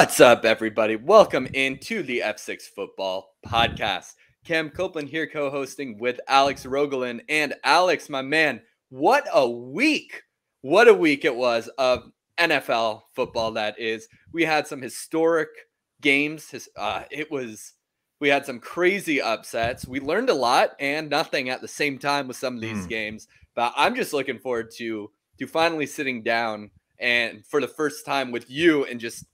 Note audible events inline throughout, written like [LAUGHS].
What's up, everybody? Welcome into the F6 Football Podcast. Cam Copeland here, co hosting with Alex Rogalin. And Alex, my man, what a week! What a week it was of NFL football, that is. We had some historic games. Uh, it was, we had some crazy upsets. We learned a lot and nothing at the same time with some of these mm. games. But I'm just looking forward to to finally sitting down and for the first time with you and just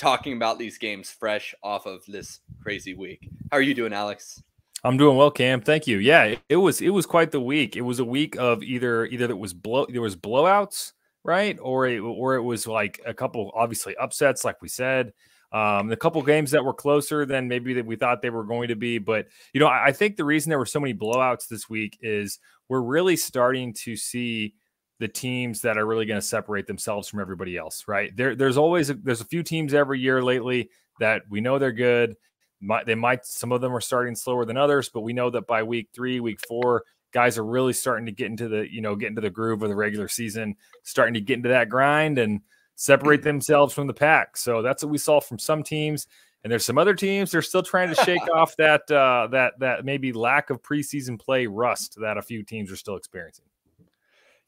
talking about these games fresh off of this crazy week. How are you doing, Alex? I'm doing well, Cam. Thank you. Yeah, it, it was it was quite the week. It was a week of either either that was blow there was blowouts, right, or it, or it was like a couple obviously upsets, like we said. Um, a couple games that were closer than maybe that we thought they were going to be. But you know, I, I think the reason there were so many blowouts this week is we're really starting to see the teams that are really going to separate themselves from everybody else, right? There, there's always a, there's a few teams every year lately that we know they're good. Might, they might some of them are starting slower than others, but we know that by week three, week four, guys are really starting to get into the you know get into the groove of the regular season, starting to get into that grind and separate themselves from the pack. So that's what we saw from some teams. And there's some other teams they're still trying to shake [LAUGHS] off that uh, that that maybe lack of preseason play rust that a few teams are still experiencing.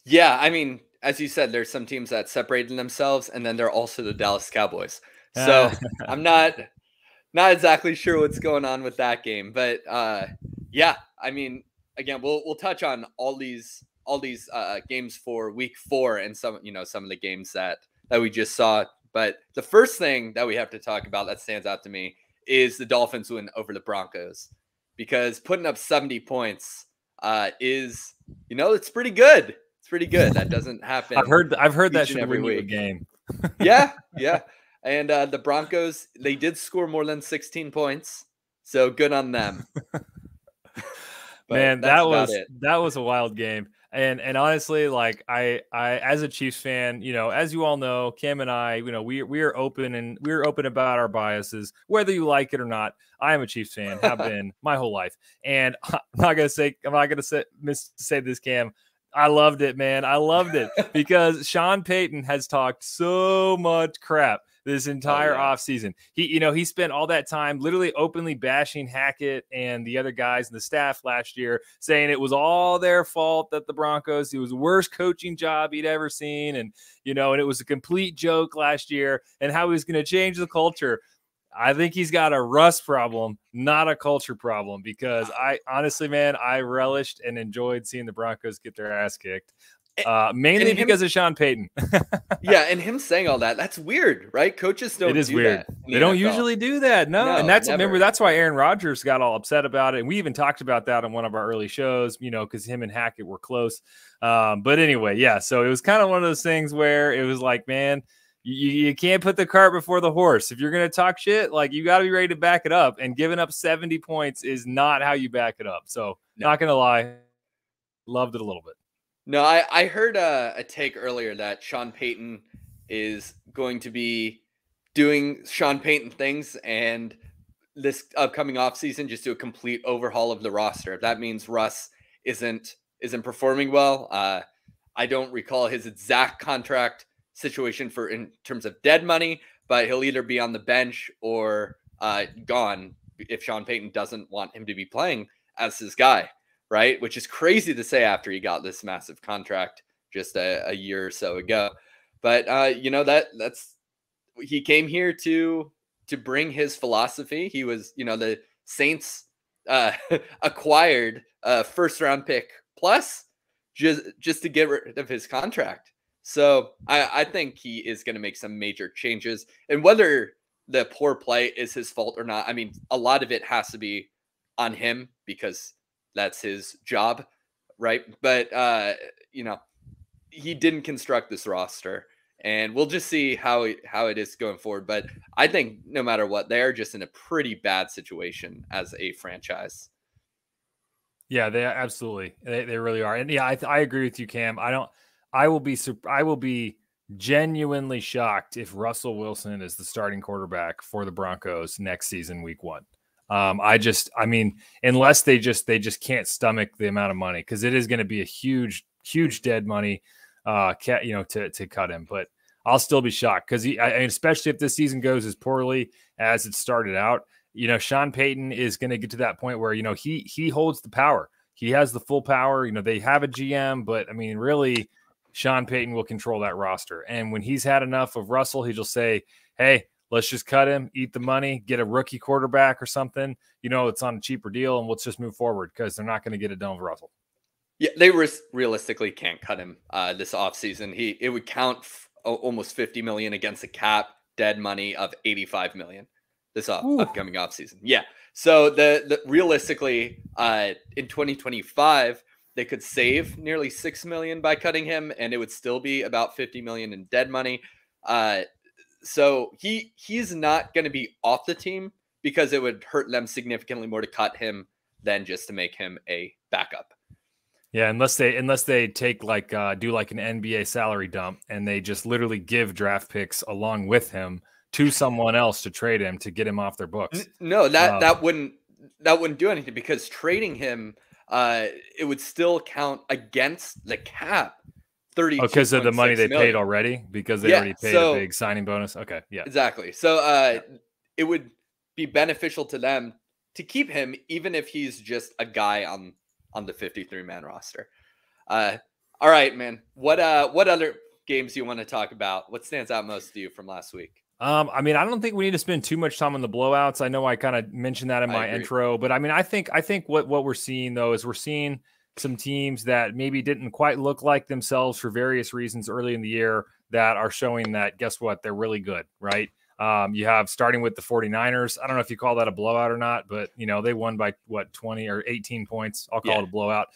Yeah, I mean, as you said, there's some teams that separated themselves, and then there are also the Dallas Cowboys. So [LAUGHS] I'm not not exactly sure what's going on with that game, but uh, yeah, I mean, again, we'll we'll touch on all these all these uh, games for Week Four and some you know some of the games that that we just saw. But the first thing that we have to talk about that stands out to me is the Dolphins win over the Broncos because putting up 70 points uh, is you know it's pretty good pretty good. That doesn't happen. I've heard I've heard that every week. game. [LAUGHS] yeah, [LAUGHS] yeah. And uh, the Broncos, they did score more than 16 points, so good on them. [LAUGHS] Man, that was that was a wild game. And and honestly, like I I as a Chiefs fan, you know, as you all know, Cam and I, you know, we we are open and we're open about our biases, whether you like it or not. I am a Chiefs fan, have been my whole life, and I'm not gonna say I'm not gonna say miss say this, Cam. I loved it, man. I loved it [LAUGHS] because Sean Payton has talked so much crap this oh, entire oh, yeah. offseason. He, you know, he spent all that time literally openly bashing Hackett and the other guys in the staff last year, saying it was all their fault that the Broncos, it was the worst coaching job he'd ever seen. And, you know, and it was a complete joke last year and how he was going to change the culture. I think he's got a rust problem, not a culture problem, because I honestly, man, I relished and enjoyed seeing the Broncos get their ass kicked. Uh, mainly him, because of Sean Payton. [LAUGHS] yeah, and him saying all that, that's weird, right? Coaches don't. It is do weird. They don't usually do that. No, no and that's never. remember that's why Aaron Rodgers got all upset about it, and we even talked about that on one of our early shows. You know, because him and Hackett were close. Um, but anyway, yeah. So it was kind of one of those things where it was like, man you, you can't put the cart before the horse. If you're going to talk shit, like you got to be ready to back it up. And giving up 70 points is not how you back it up. So, no. not going to lie, loved it a little bit. No, I, I heard a, a take earlier that Sean Payton is going to be doing Sean Payton things and this upcoming offseason just do a complete overhaul of the roster. If that means Russ isn't isn't performing well, uh, I don't recall his exact contract situation for in terms of dead money, but he'll either be on the bench or uh, gone if Sean Payton doesn't want him to be playing as his guy, right? Which is crazy to say after he got this massive contract just a, a year or so ago. But uh, you know that that's he came here to to bring his philosophy. He was, you know, the Saints uh, [LAUGHS] acquired a first round pick plus just just to get rid of his contract. So I, I think he is going to make some major changes. And whether the poor play is his fault or not, I mean, a lot of it has to be on him because that's his job, right? But uh, you know, he didn't construct this roster, and we'll just see how it, how it is going forward. But I think no matter what, they are just in a pretty bad situation as a franchise. Yeah, they absolutely they, they really are, and yeah, I, I agree with you, Cam. I don't. I will be I will be genuinely shocked if Russell Wilson is the starting quarterback for the Broncos next season, week one. Um, I just, I mean, unless they just they just can't stomach the amount of money because it is going to be a huge, huge dead money, uh, you know, to to cut him. But I'll still be shocked because he, I, especially if this season goes as poorly as it started out, you know, Sean Payton is going to get to that point where you know he he holds the power. He has the full power. You know, they have a GM, but I mean, really, Sean Payton will control that roster. And when he's had enough of Russell, he'll say, "Hey, let's just cut him, eat the money, get a rookie quarterback or something. You know, it's on a cheaper deal, and let's just move forward because they're not going to get it done with Russell." Yeah, they res- realistically can't cut him uh, this offseason. He it would count f- almost 50 million against a cap dead money of 85 million this off- upcoming offseason. Yeah. So the, the realistically uh, in 2025 they could save nearly 6 million by cutting him and it would still be about 50 million in dead money. Uh, so he he's not going to be off the team because it would hurt them significantly more to cut him than just to make him a backup. Yeah, unless they unless they take like uh, do like an NBA salary dump and they just literally give draft picks along with him to someone else to trade him to get him off their books. No, that um, that wouldn't that wouldn't do anything because trading him uh it would still count against the cap. 30 because oh, of the money they million. paid already because they yeah, already paid so, a big signing bonus. Okay, yeah. Exactly. So uh yeah. it would be beneficial to them to keep him even if he's just a guy on on the 53 man roster. Uh, all right, man. What uh, what other games do you want to talk about? What stands out most to you from last week? Um, I mean, I don't think we need to spend too much time on the blowouts. I know I kind of mentioned that in my intro, but I mean, I think I think what what we're seeing though is we're seeing some teams that maybe didn't quite look like themselves for various reasons early in the year that are showing that guess what they're really good, right? Um, you have starting with the 49ers. I don't know if you call that a blowout or not, but you know, they won by what 20 or 18 points. I'll call yeah. it a blowout.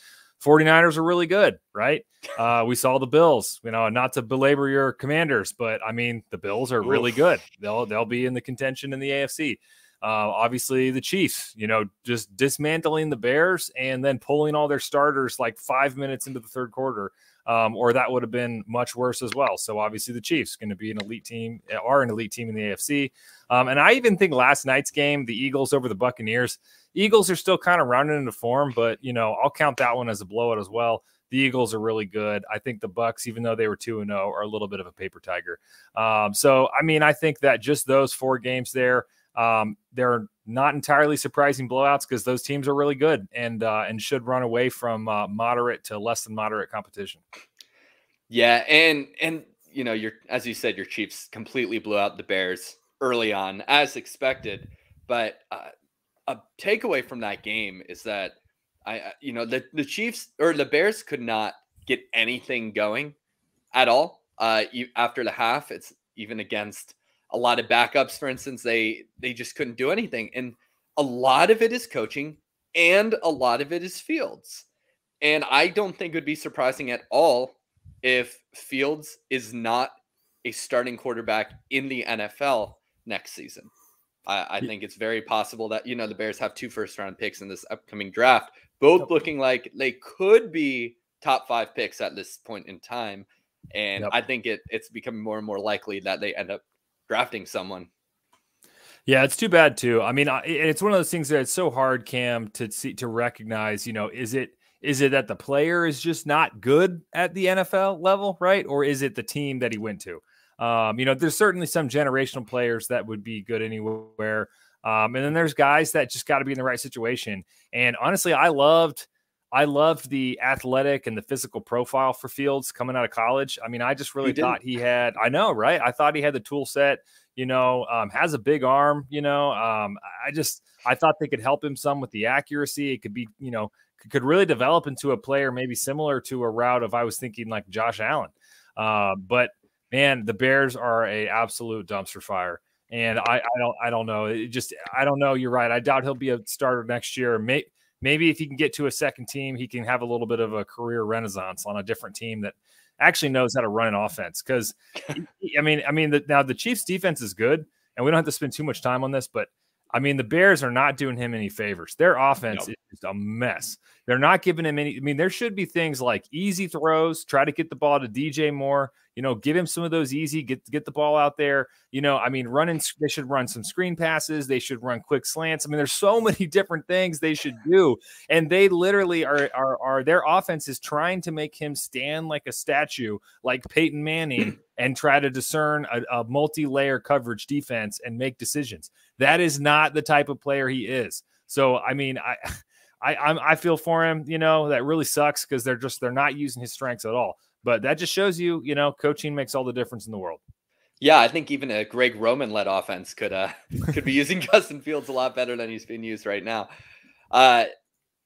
49ers are really good, right? [LAUGHS] Uh, we saw the Bills, you know, not to belabor your commanders, but I mean, the Bills are really good. They'll they'll be in the contention in the AFC. Uh, obviously, the Chiefs, you know, just dismantling the Bears and then pulling all their starters like five minutes into the third quarter um, or that would have been much worse as well. So obviously the Chiefs going to be an elite team, are an elite team in the AFC. Um, and I even think last night's game, the Eagles over the Buccaneers, Eagles are still kind of rounding into form, but you know I'll count that one as a blowout as well. The Eagles are really good. I think the Bucks, even though they were two and zero, oh, are a little bit of a paper tiger. Um, so I mean, I think that just those four games there, um, they're not entirely surprising blowouts because those teams are really good and uh, and should run away from uh, moderate to less than moderate competition. Yeah, and and you know, your as you said, your Chiefs completely blew out the Bears early on, as expected. But uh, a takeaway from that game is that I, you know, the the Chiefs or the Bears could not get anything going at all. Uh, after the half, it's even against a lot of backups, for instance, they they just couldn't do anything. And a lot of it is coaching and a lot of it is Fields. And I don't think it would be surprising at all if Fields is not a starting quarterback in the NFL next season. I, I think it's very possible that, you know, the Bears have two first round picks in this upcoming draft, both looking like they could be top five picks at this point in time. And yep. I think it it's becoming more and more likely that they end up drafting someone. Yeah, it's too bad too. I mean, it's one of those things that it's so hard, Cam, to see to recognize. You know, is it is it that the player is just not good at the NFL level, right, or is it the team that he went to? Um, you know, there's certainly some generational players that would be good anywhere, um, and then there's guys that just got to be in the right situation. And honestly, I loved I loved the athletic and the physical profile for Fields coming out of college. I mean, I just really he thought he had, I know, right? I thought he had the tool set, you know, um, has a big arm, you know. Um, I just, I thought they could help him some with the accuracy. It could be, you know, could really develop into a player maybe similar to a route of I was thinking like Josh Allen. Uh, but man, the Bears are a absolute dumpster fire. And I, I don't, I don't know. It just, I don't know. You're right. I doubt he'll be a starter next year. May, maybe if he can get to a second team, he can have a little bit of a career renaissance on a different team that actually knows how to run an offense. Because [LAUGHS] I mean, I mean, the, now the Chiefs' defense is good, and we don't have to spend too much time on this, but I mean, the Bears are not doing him any favors. Their offense is a mess. They're not giving him any. I mean, there should be things like easy throws, try to get the ball to DJ more, You know, give him some of those easy, get get the ball out there. You know, I mean, running. They should run some screen passes. They should run quick slants. I mean, there's so [LAUGHS] many different things they should do, and they literally are are are their offense is trying to make him stand like a statue, like Peyton Manning, and try to discern a, a multi-layer coverage defense and make decisions. That is not the type of player he is. So, I mean, I. I I'm, i feel for him. You know that really sucks because they're just they're not using his strengths at all. But that just shows you, you know, coaching makes all the difference in the world. Yeah, I think even a Greg Roman led offense could uh [LAUGHS] could be using Justin Fields a lot better than he's being used right now. Uh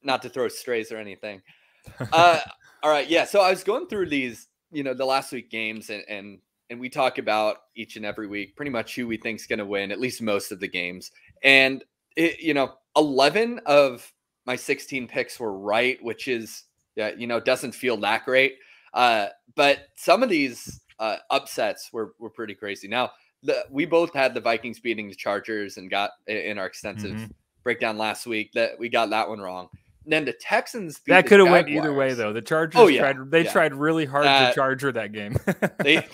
not to throw strays or anything. [LAUGHS] Uh all right, yeah. So I was going through these, you know, the last week games and and and we talk about each and every week pretty much who we think's going to win at least most of the games. And it, you know, 11 of my 16 picks were right, which is, yeah, you know, doesn't feel that great. Uh, but some of these uh, upsets were, were pretty crazy. Now, the, we both had the Vikings beating the Chargers and got in our extensive mm-hmm. breakdown last week that we got that one wrong. Then the Texans that could have went either way though. The Chargers oh, yeah, tried they yeah. tried really hard uh, to Charger that game. they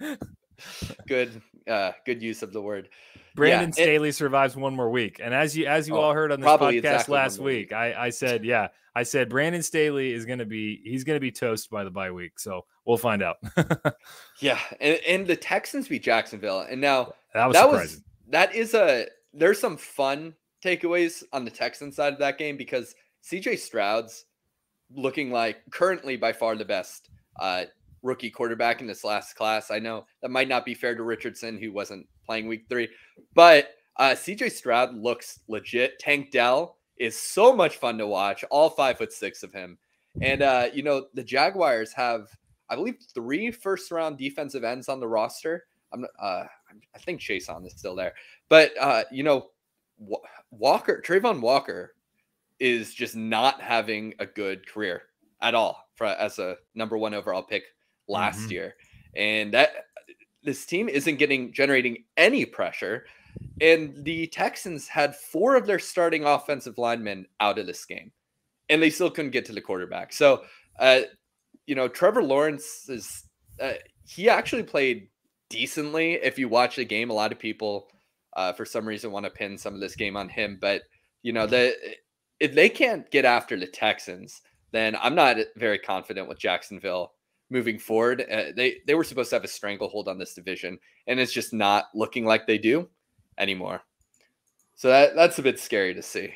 [LAUGHS] good uh, good use of the word. Brandon yeah, Staley it, survives one more week. And as you as you oh, all heard on this podcast exactly last week, I, I said, yeah, I said Brandon Staley is gonna be he's gonna be toast by the bye week. So we'll find out. [LAUGHS] yeah. And, and, the Texans beat Jacksonville. And now that was that surprising. was that is a there's some fun takeaways on the Texan side of that game because CJ Stroud's looking like currently by far the best uh, rookie quarterback in this last class. I know that might not be fair to Richardson, who wasn't playing week three. But uh, CJ Stroud looks legit. Tank Dell is so much fun to watch. All five foot six of him, and uh, you know the Jaguars have, I believe, three first round defensive ends on the roster. I'm, uh, I think Chaisson is still there, but uh, you know, Walker, Travon Walker, is just not having a good career at all for as a number one overall pick last mm-hmm. year, and that this team isn't getting generating any pressure. And the Texans had four of their starting offensive linemen out of this game, and they still couldn't get to the quarterback. So, uh, you know, Trevor Lawrence is uh, he actually played decently. If you watch the game, a lot of people, uh, for some reason, want to pin some of this game on him. But you know, the if they can't get after the Texans, then I'm not very confident with Jacksonville moving forward. Uh, they they were supposed to have a stranglehold on this division, and it's just not looking like they do anymore. So that that's a bit scary to see.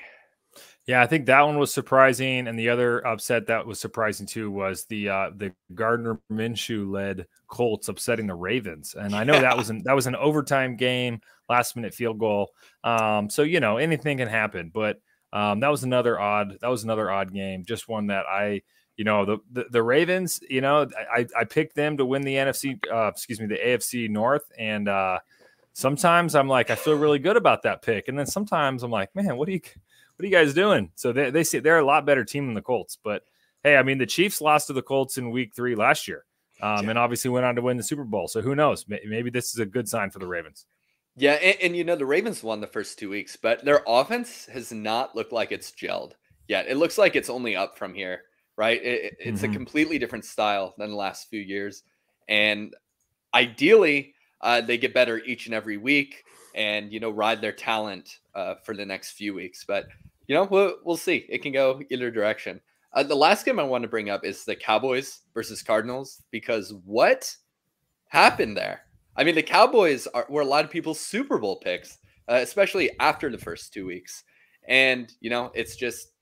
Yeah, I think that one was surprising, and the other upset that was surprising too was the uh, the Gardner Minshew led Colts upsetting the Ravens, and I know yeah. that was an that was an overtime game, last minute field goal. Um, so you know anything can happen, but um, that was another odd that was another odd game, just one that I you know the, the, the Ravens. You know, I I picked them to win the NFC. Uh, excuse me, the AFC North, and uh, sometimes I'm like I feel really good about that pick, and then sometimes I'm like, man, what are you what are you guys doing? So they they say they're a lot better team than the Colts, but hey, I mean the Chiefs lost to the Colts in Week Three last year, um, yeah. and obviously went on to win the Super Bowl. So who knows? Maybe this is a good sign for the Ravens. Yeah, and, and, you know the Ravens won the first two weeks, but their offense has not looked like it's gelled yet. It looks like it's only up from here right? It, it's mm-hmm. a completely different style than the last few years. And ideally, uh, they get better each and every week and, you know, ride their talent uh, for the next few weeks. But, you know, we'll, we'll see. It can go either direction. Uh, the last game I want to bring up is the Cowboys versus Cardinals because what happened there? I mean, the Cowboys are, were a lot of people's Super Bowl picks, uh, especially after the first two weeks. And, you know, it's just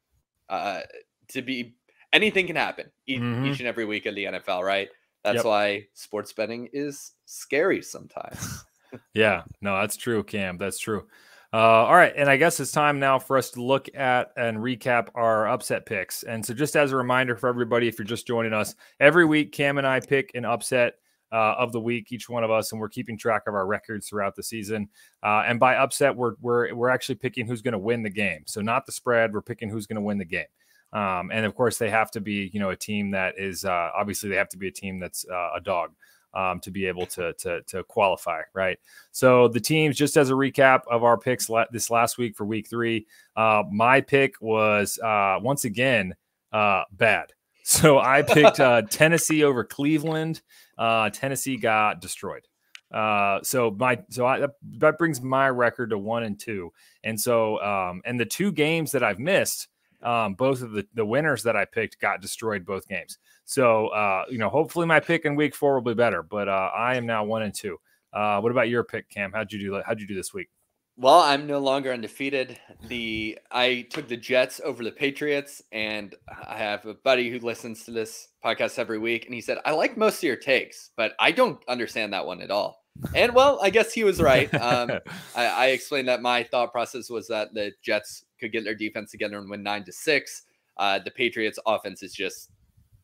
uh, to be anything can happen each, mm-hmm. each and every week in the NFL, right? That's yep. why sports betting is scary sometimes. [LAUGHS] yeah, no, that's true, Cam. That's true. Uh, all right, and I guess it's time now for us to look at and recap our upset picks. And so, just as a reminder for everybody, if you're just joining us, every week Cam and I pick an upset uh, of the week, each one of us, and we're keeping track of our records throughout the season. Uh, and by upset, we're we're we're actually picking who's going to win the game. So not the spread. We're picking who's going to win the game. Um, and of course, they have to be, you know, a team that is uh, obviously they have to be a team that's uh, a dog um, to be able to, to to qualify, right? So the teams, just as a recap of our picks la- this last week for Week Three, uh, my pick was uh, once again bad. So I picked uh, [LAUGHS] Tennessee over Cleveland. Uh, Tennessee got destroyed. Uh, so my so I, that brings my record to one and two. And so um, and the two games that I've missed, um, both of the the winners that I picked got destroyed both games. So uh, you know, hopefully my pick in week four will be better. But uh, I am now one and two. Uh, what about your pick, Cam? How'd you do? How'd you do this week? Well, I'm no longer undefeated. The I took the Jets over the Patriots, and I have a buddy who listens to this podcast every week, and he said I like most of your takes, but I don't understand that one at all. And well, I guess he was right. Um, I, I, explained that my thought process was that the Jets could get their defense together and win nine to six. Uh, the Patriots' offense is just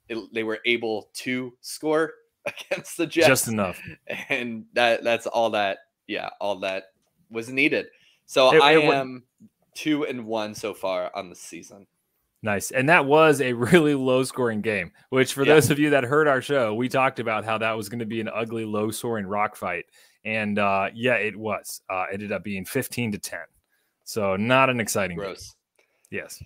it, they were able to score [LAUGHS] against the Jets just enough, and that that's all that yeah all that was needed. So it, I it am two and one so far on the season. Nice. And that was a really low scoring game, which for yeah. those of you that heard our show, we talked about how that was going to be an ugly, low scoring rock fight. And uh, yeah, it was. Uh, ended up being 15 to 10. So not an exciting gross. Game. Yes.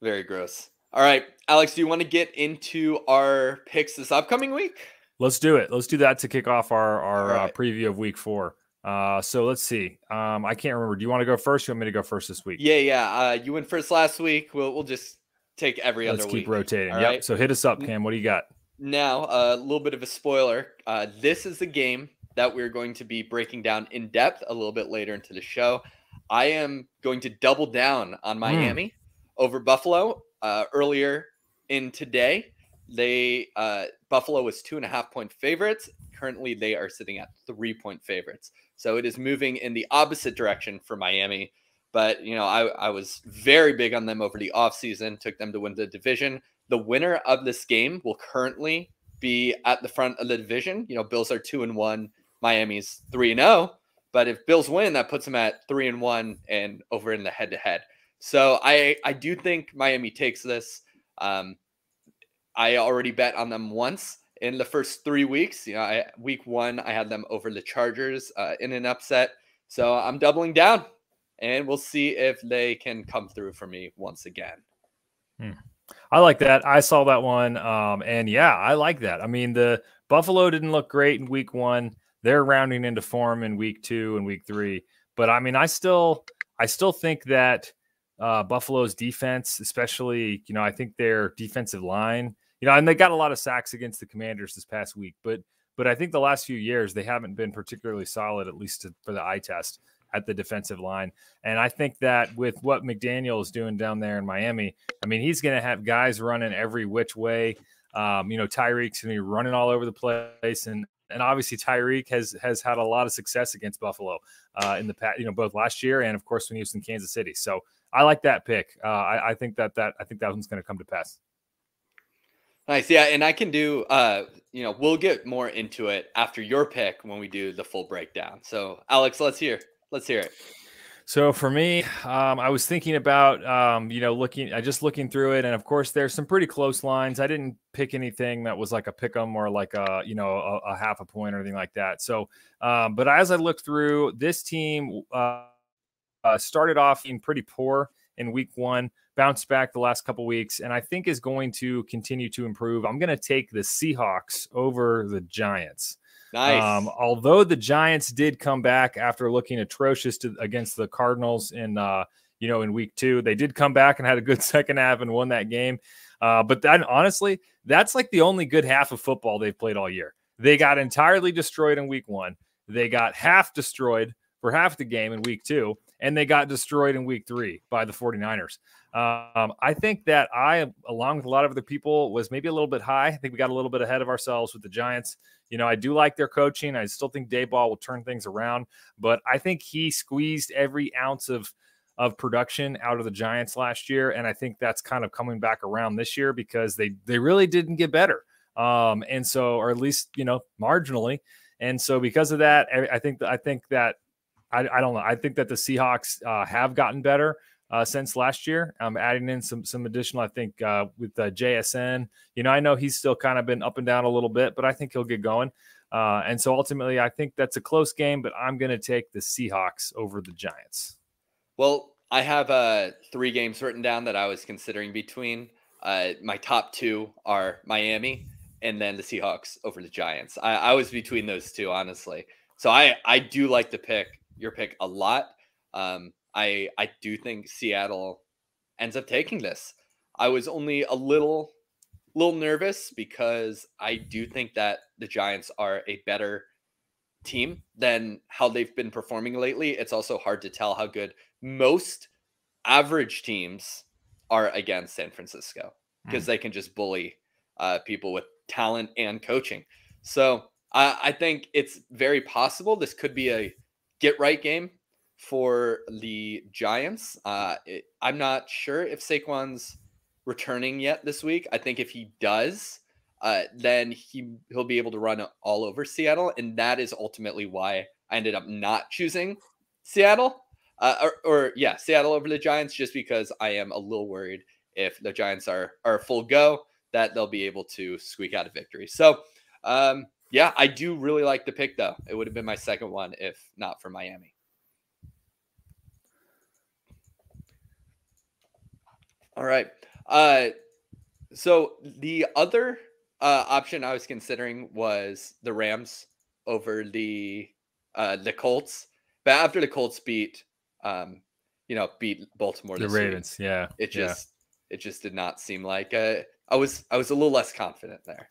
Very gross. All right, Alex, do you want to get into our picks this upcoming week? Let's do it. Let's do that to kick off our our uh, right. uh, preview of week four. Uh, so let's see. Um, I can't remember. Do you want to go first? you want me to go first this week? Yeah, yeah. Uh, you went first last week. We'll we'll just take every let's other keep week. rotating. Yep. Right? So hit us up, Cam. What do you got? Now, a little bit of a spoiler. Uh, this is the game that we're going to be breaking down in depth a little bit later into the show. I am going to double down on hmm. Miami mm. over Buffalo. Uh, earlier in today, they uh, Buffalo was two and a half point favorites. Currently, they are sitting at three point favorites. So it is moving in the opposite direction for Miami. But, you know, I, I was very big on them over the offseason, took them to win the division. The winner of this game will currently be at the front of the division. You know, Bills are two and one, Miami's three and. Oh. But if Bills win, that puts them at three and one and over in the head to head. So I I do think Miami takes this. Um, I already bet on them once in the first three weeks. You know, I, week one I had them over the Chargers uh, in an upset, so I'm doubling down, and we'll see if they can come through for me once again. Hmm. I like that. I saw that one, um, and yeah, I like that. I mean, the Buffalo didn't look great in week one. They're rounding into form in week two and week three, but I mean, I still, I still think that uh, Buffalo's defense, especially, you know, I think their defensive line you know, and they got a lot of sacks against the Commanders this past week, but but I think the last few years they haven't been particularly solid, at least to, for the eye test at the defensive line. And I think that with what McDaniel is doing down there in Miami, I mean, he's going to have guys running every which way. Um, you know, Tyreek's going to be running all over the place, and and obviously Tyreek has has had a lot of success against Buffalo uh, in the past, you know, both last year and of course when he was in Kansas City. So I like that pick. Uh, I, I think that that I think that one's going to come to pass. Nice. Yeah. And I can do, uh, you know, we'll get more into it after your pick when we do the full breakdown. So, Alex, let's hear. Let's hear it. So for me, um, I was thinking about, um, you know, looking, I just looking through it, and of course, there's some pretty close lines. I didn't pick anything that was like a pick 'em or like a, you know, a, a, half a point or anything like that. So, um, but as I looked through, this team uh, uh, started off in pretty poor in week one bounced back the last couple weeks, and I think is going to continue to improve. I'm going to take the Seahawks over the Giants. Nice. Um, although the Giants did come back after looking atrocious to, against the Cardinals in uh, you know in week two, they did come back and had a good [LAUGHS] second half and won that game. Uh, but then honestly, that's like the only good half of football they've played all year. They got entirely destroyed in week one. They got half destroyed for half the game in week two, and they got destroyed in week three by the 49ers. Um, I think that I, along with a lot of other people, was maybe a little bit high. I think we got a little bit ahead of ourselves with the Giants. You know, I do like their coaching. I still think Daboll will turn things around, but I think he squeezed every ounce of of production out of the Giants last year, and I think that's kind of coming back around this year because they they really didn't get better. Um, and so, or at least you know, marginally. And so, because of that, I think I think that I, I don't know. I think that the Seahawks uh, have gotten better uh, since last year. I'm adding in some some additional. I think uh, with uh, JSN. You know, I know he's still kind of been up and down a little bit, but I think he'll get going. Uh, and so ultimately, I think that's a close game, but I'm going to take the Seahawks over the Giants. Well, I have uh, three games written down that I was considering between. uh, my top two are Miami and then the Seahawks over the Giants. I, I was between those two, honestly. So I I do like the pick, your pick a lot. Um, I I do think Seattle ends up taking this. I was only a little little nervous because I do think that the Giants are a better team than how they've been performing lately. It's also hard to tell how good most average teams are against San Francisco because mm. they can just bully uh, people with talent and coaching. So uh, I think it's very possible this could be a get right game for the Giants. Uh, it, I'm not sure if Saquon's returning yet this week. I think if he does, uh, then he he'll be able to run all over Seattle, and that is ultimately why I ended up not choosing Seattle. Uh, or, or yeah, Seattle over the Giants, just because I am a little worried if the Giants are are full go that they'll be able to squeak out a victory. So, um, yeah, I do really like the pick though. It would have been my second one if not for Miami. All right. Uh, so the other uh, option I was considering was the Rams over the uh, the Colts, but after the Colts beat, um, you know, beat Baltimore, the Ravens, week, yeah, it just yeah. it just did not seem like a, I was I was a little less confident there.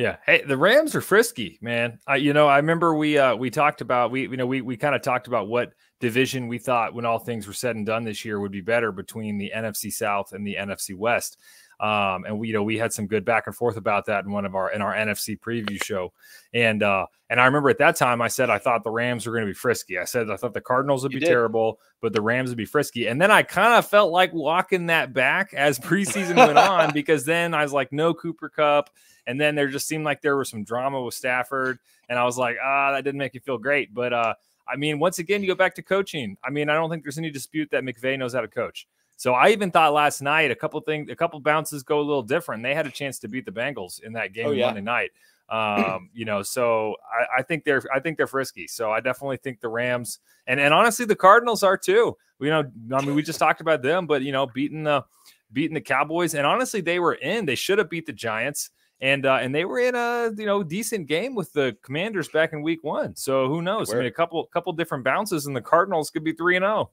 Yeah. Hey, the Rams are frisky, man. I, you know, I remember we uh we talked about we you know we we kind of talked about what division we thought when all things were said and done this year would be better between the NFC South and the NFC West. Um, and we, you know, we had some good back and forth about that in one of our in our NFC preview show. And uh, and I remember at that time I said I thought the Rams were going to be frisky. I said I thought the Cardinals would you be did. terrible, but the Rams would be frisky. And then I kind of felt like walking that back as [LAUGHS] preseason went on [LAUGHS] because then I was like, no Cooper Kupp. And then there just seemed like there was some drama with Stafford. And I was like, ah, that didn't make you feel great. But uh, I mean, once again, you go back to coaching. I mean, I don't think there's any dispute that McVay knows how to coach. So I even thought last night a couple things, a couple bounces go a little different. They had a chance to beat the Bengals in that game oh, yeah. Monday night. Um, you know, so I, I, think they're I think they're frisky. So I definitely think the Rams and and honestly the Cardinals are too. You know, I mean, we just talked about them, but you know, beating the beating the Cowboys, and honestly, they were in. They should have beat the Giants and uh, and they were in a you know decent game with the Commanders back in Week One. So who knows? Where? I mean, a couple couple different bounces, and the Cardinals could be three and zero.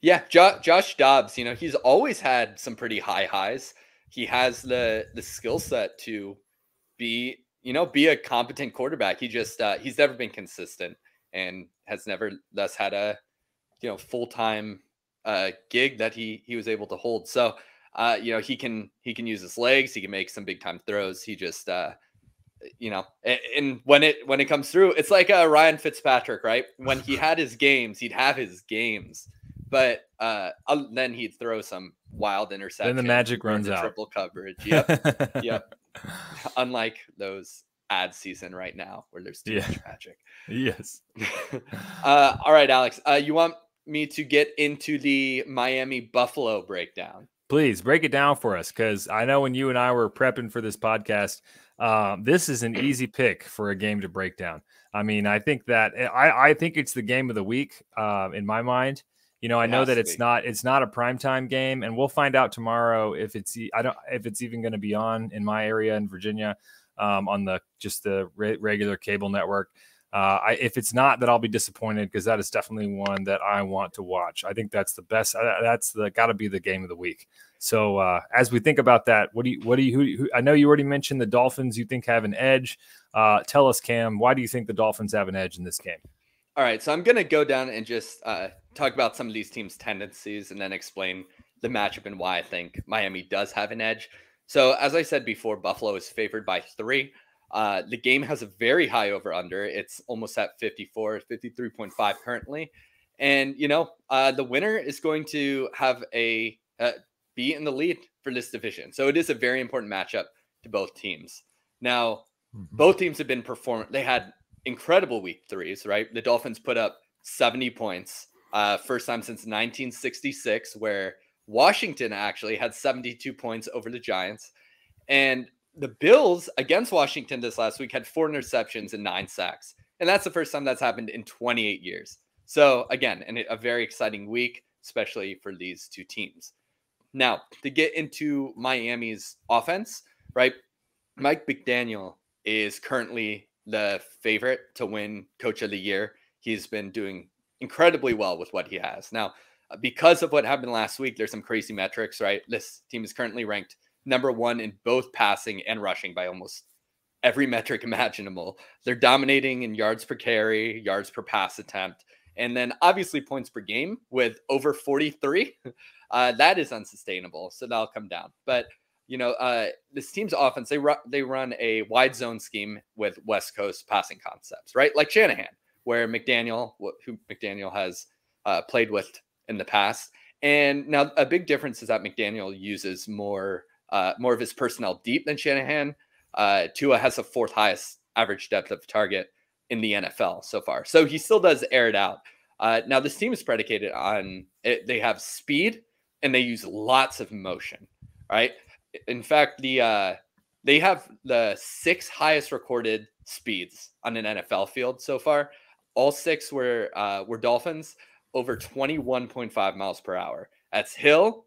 Yeah, jo- Josh Dobbs, you know, he's always had some pretty high highs. He has the the skill set to be, you know, be a competent quarterback. He just uh, he's never been consistent and has never thus had a you know full-time uh gig that he he was able to hold. So, uh you know, he can he can use his legs, he can make some big time throws. He just uh you know, and when it when it comes through, it's like uh, Ryan Fitzpatrick, right? When he had his games, he'd have his games but uh, then he'd throw some wild interception. Then the magic runs out. Triple coverage. [LAUGHS] Yep. yep. [LAUGHS] Unlike those ad season right now where there's too yeah. much magic. Yes. [LAUGHS] uh, all right, Alex. Uh, you want me to get into the Miami Buffalo breakdown? Please break it down for us because I know when you and I were prepping for this podcast, um, this is an easy pick for a game to break down. I mean, I think that I, I think it's the game of the week uh, in my mind. You know, I know that it's be. not it's not a primetime game, and we'll find out tomorrow if it's I don't if it's even going to be on in my area in Virginia um, on the just the re- regular cable network. Uh, I, if it's not, that I'll be disappointed because that is definitely one that I want to watch. I think that's the best. Uh, that's the got to be the game of the week. So uh, as we think about that, what do you what do you who, who, I know you already mentioned the Dolphins. You think have an edge? Uh, tell us, Cam, why do you think the Dolphins have an edge in this game? All right, so I'm gonna go down and just uh, talk about some of these teams' tendencies, and then explain the matchup and why I think Miami does have an edge. So, as I said before, Buffalo is favored by three. Uh, the game has a very high over under. It's almost at 54, 53.5 currently. And, you know, uh, the winner is going to have a uh, be in the lead for this division. So it is a very important matchup to both teams. Now, mm-hmm. both teams have been performing. They had incredible week threes, right? The Dolphins put up 70 points, uh, first time since 1966, where Washington actually had 72 points over the Giants. And the Bills against Washington this last week had four interceptions and nine sacks. And that's the first time that's happened in 28 years. So, again, and a very exciting week, especially for these two teams. Now, to get into Miami's offense, right? Mike McDaniel is currently the favorite to win coach of the year. He's been doing incredibly well with what he has. Now, uh, because of what happened last week, there's some crazy metrics, right? This team is currently ranked number one in both passing and rushing by almost every [LAUGHS] metric imaginable. They're dominating in yards per carry, yards per pass attempt, and then obviously points per game with over 43. [LAUGHS] Uh, that is unsustainable. So that'll come down. But you know, uh, this team's offense they run they run a wide zone scheme with West Coast passing concepts, right? Like Shanahan, where McDaniel, who McDaniel has uh, played with in the past. And now a big difference is that McDaniel uses more uh, more of his personnel deep than Shanahan. Uh, Tua has the fourth highest average depth of target in the NFL so far. So he still does air it out. Uh, now, this team is predicated on it, they have speed and they use lots of motion, right? In fact, the uh, they have the six highest recorded speeds on an NFL field so far. All six were uh, were Dolphins over 21.5 miles per hour. That's Hill,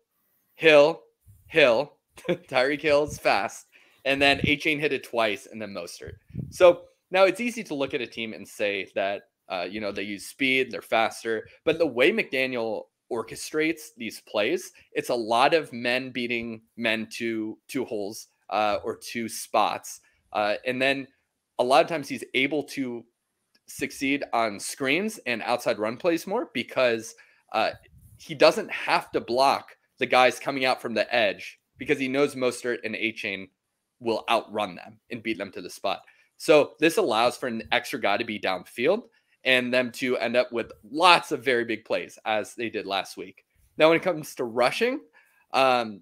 Hill, Hill. [LAUGHS] Tyreek Hill's fast, and then Achane hit it twice, and then Mostert. So now it's easy to look at a team and say that uh, you know they use speed, they're faster, but the way McDaniel orchestrates these plays, it's a lot of men beating men to two holes uh, or two spots, uh, and then a lot of times he's able to succeed on screens and outside run plays more because uh, he doesn't have to block the guys coming out from the edge because he knows Mostert and Achane will outrun them and beat them to the spot. So this allows for an extra guy to be downfield and them to end up with lots of very big plays as they did last week. Now, when it comes to rushing, um,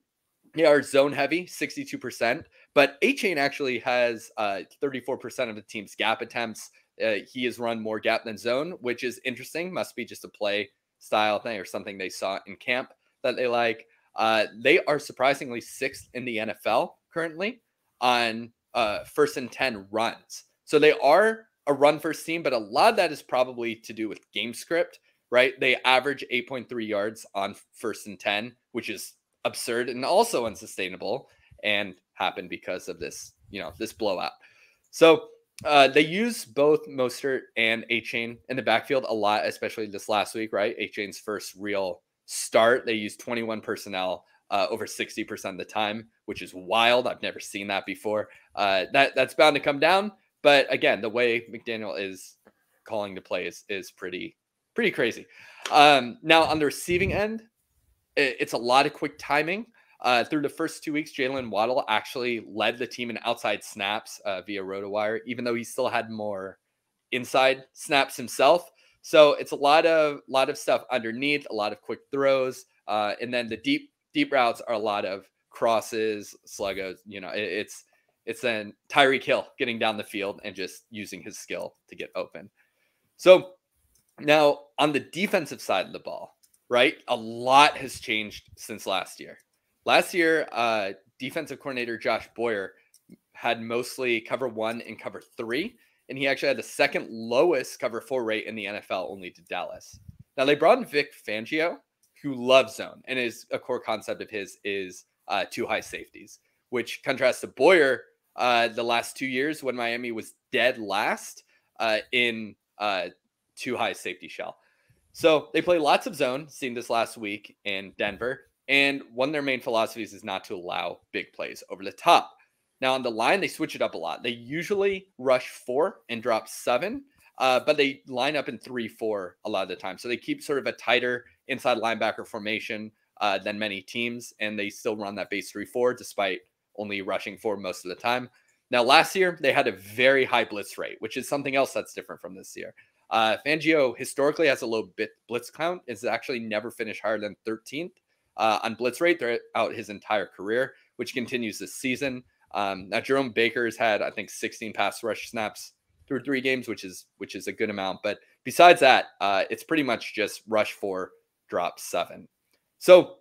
they are zone heavy, 62%, but Achane actually has uh, 34% of the team's gap attempts. Uh, he has run more gap than zone, which is interesting. Must be just a play style thing or something they saw in camp that they like. Uh, they are surprisingly sixth in the NFL currently on uh, first and 10 runs. So they are a run first team, but a lot of that is probably to do with game script, right? They average 8.3 yards on first and 10, which is absurd and also unsustainable and happened because of this, you know, this blowout. So uh, they use both Mostert and Achane in the backfield a lot, especially this last week, right? Achane's first real start. They use 21 personnel uh, over 60% of the time, which is wild. I've never seen that before. Uh, that that's bound to come down. But again, the way McDaniel is calling the plays is pretty pretty crazy. Um, now on the receiving end, it, it's a lot of quick timing. Uh, through the first two weeks, Jaylen Waddle actually led the team in outside snaps uh, via RotoWire, even though he still had more inside snaps himself. So it's a lot of lot of stuff underneath, a lot of quick throws, uh, and then the deep deep routes are a lot of crosses, sluggos. You know, it, it's it's then Tyreek Hill getting down the field and just using his skill to get open. So now on the defensive side of the ball, right? A lot has changed since last year. Last year, uh, defensive coordinator Josh Boyer had mostly cover one and cover three and he actually had the second lowest cover four rate in the NFL, only to Dallas. Now they brought in Vic Fangio, who loves zone, and is a core concept of his is uh, two high safeties, which contrasts to Boyer uh, the last two years when Miami was dead last uh, in uh, two high safety shell. So they play lots of zone, seen this last week in Denver. And one of their main philosophies is not to allow big plays over the top. Now on the line, they switch it up a lot. They usually rush four and drop seven, uh, but they line up in three, four a lot of the time. So they keep sort of a tighter inside linebacker formation uh, than many teams, and they still run that base three, four despite only rushing four most of the time. Now last year they had a very high blitz rate, which is something else that's different from this year. Uh, Fangio historically has a low bit blitz count. Is actually never finished higher than 13th uh, on blitz rate throughout his entire career, which continues this season. Um, now Jerome Baker's had I think 16 pass rush snaps through three games, which is which is a good amount. But besides that, uh, it's pretty much just rush four, drop seven. So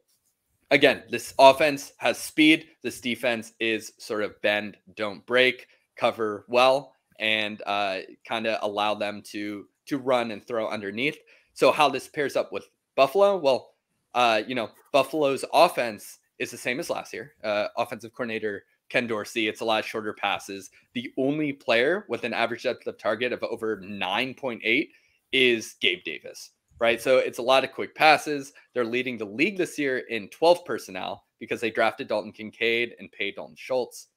again, this offense has speed. This defense is sort of bend, don't break, cover well, and uh, kind of allow them to to run and throw underneath. So how this pairs up with Buffalo? Well, uh, you know, Buffalo's offense is the same as last year. Uh, offensive coordinator Ken Dorsey. It's a lot shorter passes. The only player with an average depth of target of over 9.8 is Gabe Davis, right? So it's a lot of quick passes. They're leading the league this year in 12 personnel because they drafted Dalton Kincaid and paid Dalton Schultz.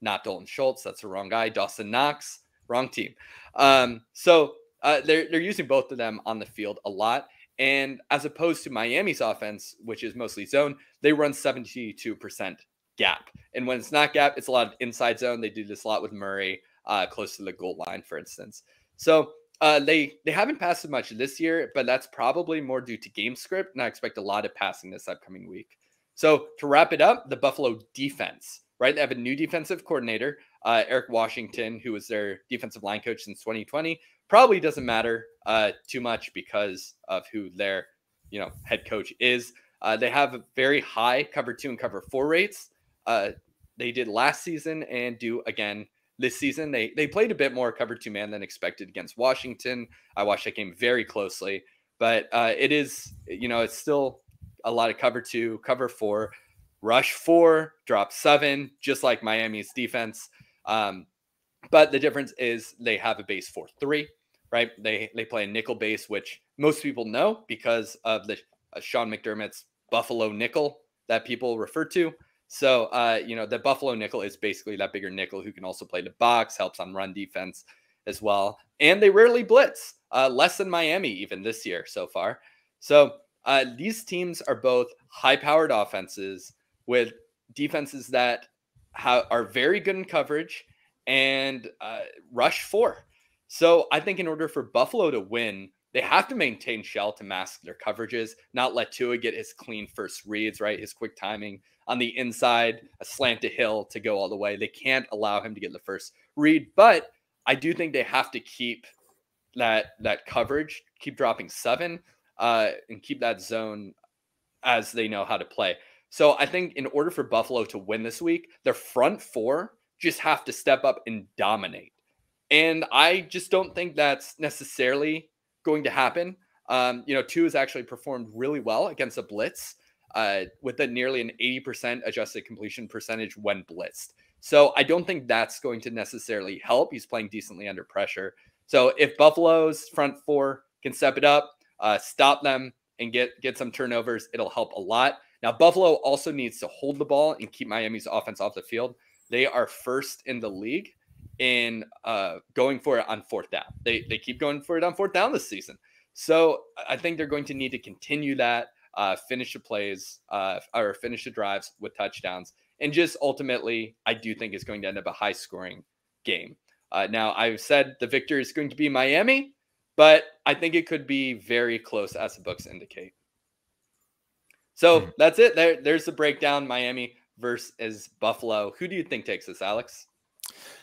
Not Dalton Schultz, that's the wrong guy. Dawson Knox, wrong team. Um, so uh, they're, they're using both of them on the field a lot. And as opposed to Miami's offense, which is mostly zone, they run 72% gap. And when it's not gap, it's a lot of inside zone. They do this a lot with Murray uh, close to the goal line, for instance. So uh, they they haven't passed as much this year, but that's probably more due to game script. And I expect a lot of passing this upcoming week. So to wrap it up, the Buffalo defense, right? They have a new defensive coordinator, uh, Eric Washington, who was their defensive line coach since 2020. Probably doesn't matter uh, too much because of who their you know head coach is. Uh, they have very high cover two and cover four rates uh, they did last season and do again this season. They they played a bit more cover two man than expected against Washington. I watched that game very closely, but uh, it is you know it's still a lot of cover two, cover four, rush four, drop seven, just like Miami's defense. Um, but the difference is they have a base four three, right? They they play a nickel base, which most people know because of the uh, Sean McDermott's Buffalo nickel that people refer to. So, uh, you know, the Buffalo nickel is basically that bigger nickel who can also play the box, helps on run defense as well. And they rarely blitz, uh, less than Miami even this year so far. So, uh, these teams are both high powered offenses with defenses that ha- are very good in coverage and uh, rush four. So, I think in order for Buffalo to win, they have to maintain shell to mask their coverages, not let Tua get his clean first reads, right? His quick timing on the inside, a slant to hill to go all the way. They can't allow him to get the first read, but I do think they have to keep that that coverage, keep dropping seven, uh, and keep that zone as they know how to play. So I think in order for Buffalo to win this week, their front four just have to step up and dominate. And I just don't think that's necessarily going to happen. Um, you know, Tua has actually performed really well against a blitz uh, with a nearly an 80% adjusted completion percentage when blitzed. So I don't think that's going to necessarily help. He's playing decently under pressure. So if Buffalo's front four can step it up, uh, stop them, and get get some turnovers, it'll help a lot. Now Buffalo also needs to hold the ball and keep Miami's offense off the field. They are first in the league in uh, going for it on fourth down. They they keep going for it on fourth down this season. So I think they're going to need to continue that uh, finish the plays uh, or finish the drives with touchdowns. And just ultimately, I do think it's going to end up a high scoring game. Uh, now, I've said the victor is going to be Miami, but I think it could be very close as the books indicate. So hmm. that's it. There, there's the breakdown Miami versus Buffalo. Who do you think takes this, Alex?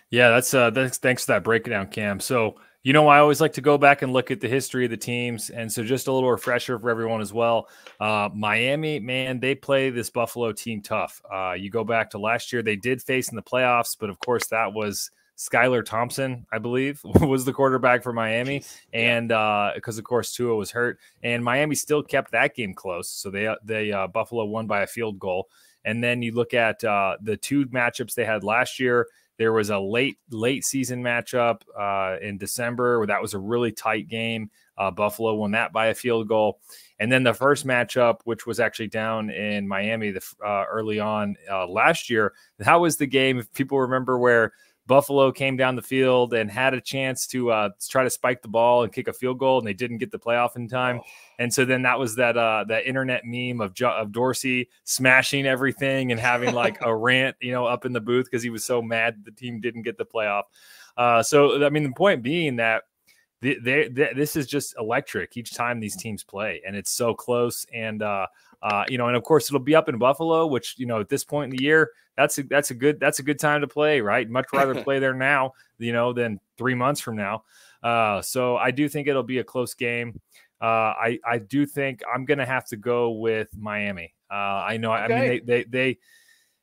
Yeah, that's uh that's thanks for that breakdown, Cam. So you know, I always like to go back and look at the history of the teams. And so, just a little refresher for everyone as well. Uh, Miami, man, they play this Buffalo team tough. Uh, you go back to last year, they did face in the playoffs, but of course, that was Skylar Thompson, I believe, [LAUGHS] was the quarterback for Miami. Jeez. And because, uh, of course, Tua was hurt. And Miami still kept that game close. So, they, they uh, Buffalo won by a field goal. And then you look at uh, the two matchups they had last year. There was a late late season matchup uh, in December where that was a really tight game. Uh, Buffalo won that by a field goal, and then the first matchup, which was actually down in Miami the, uh, early on uh, last year, that was the game. If people remember where Buffalo came down the field and had a chance to uh, try to spike the ball and kick a field goal, and they didn't get the playoff in time. Oh. And so then that was that uh, that internet meme of of Dorsey smashing everything and having like a [LAUGHS] rant, you know, up in the booth because he was so mad the team didn't get the playoff. Uh, so I mean, the point being that they, they, they, this is just electric each time these teams play, and it's so close. And uh, uh, you know, and of course it'll be up in Buffalo, which you know at this point in the year, that's a, that's a good that's a good time to play, right? Much [LAUGHS] rather play there now, you know, than three months from now. Uh, so I do think it'll be a close game. Uh, I I do think I'm gonna have to go with Miami. Uh, I know. Okay. I mean, they they they.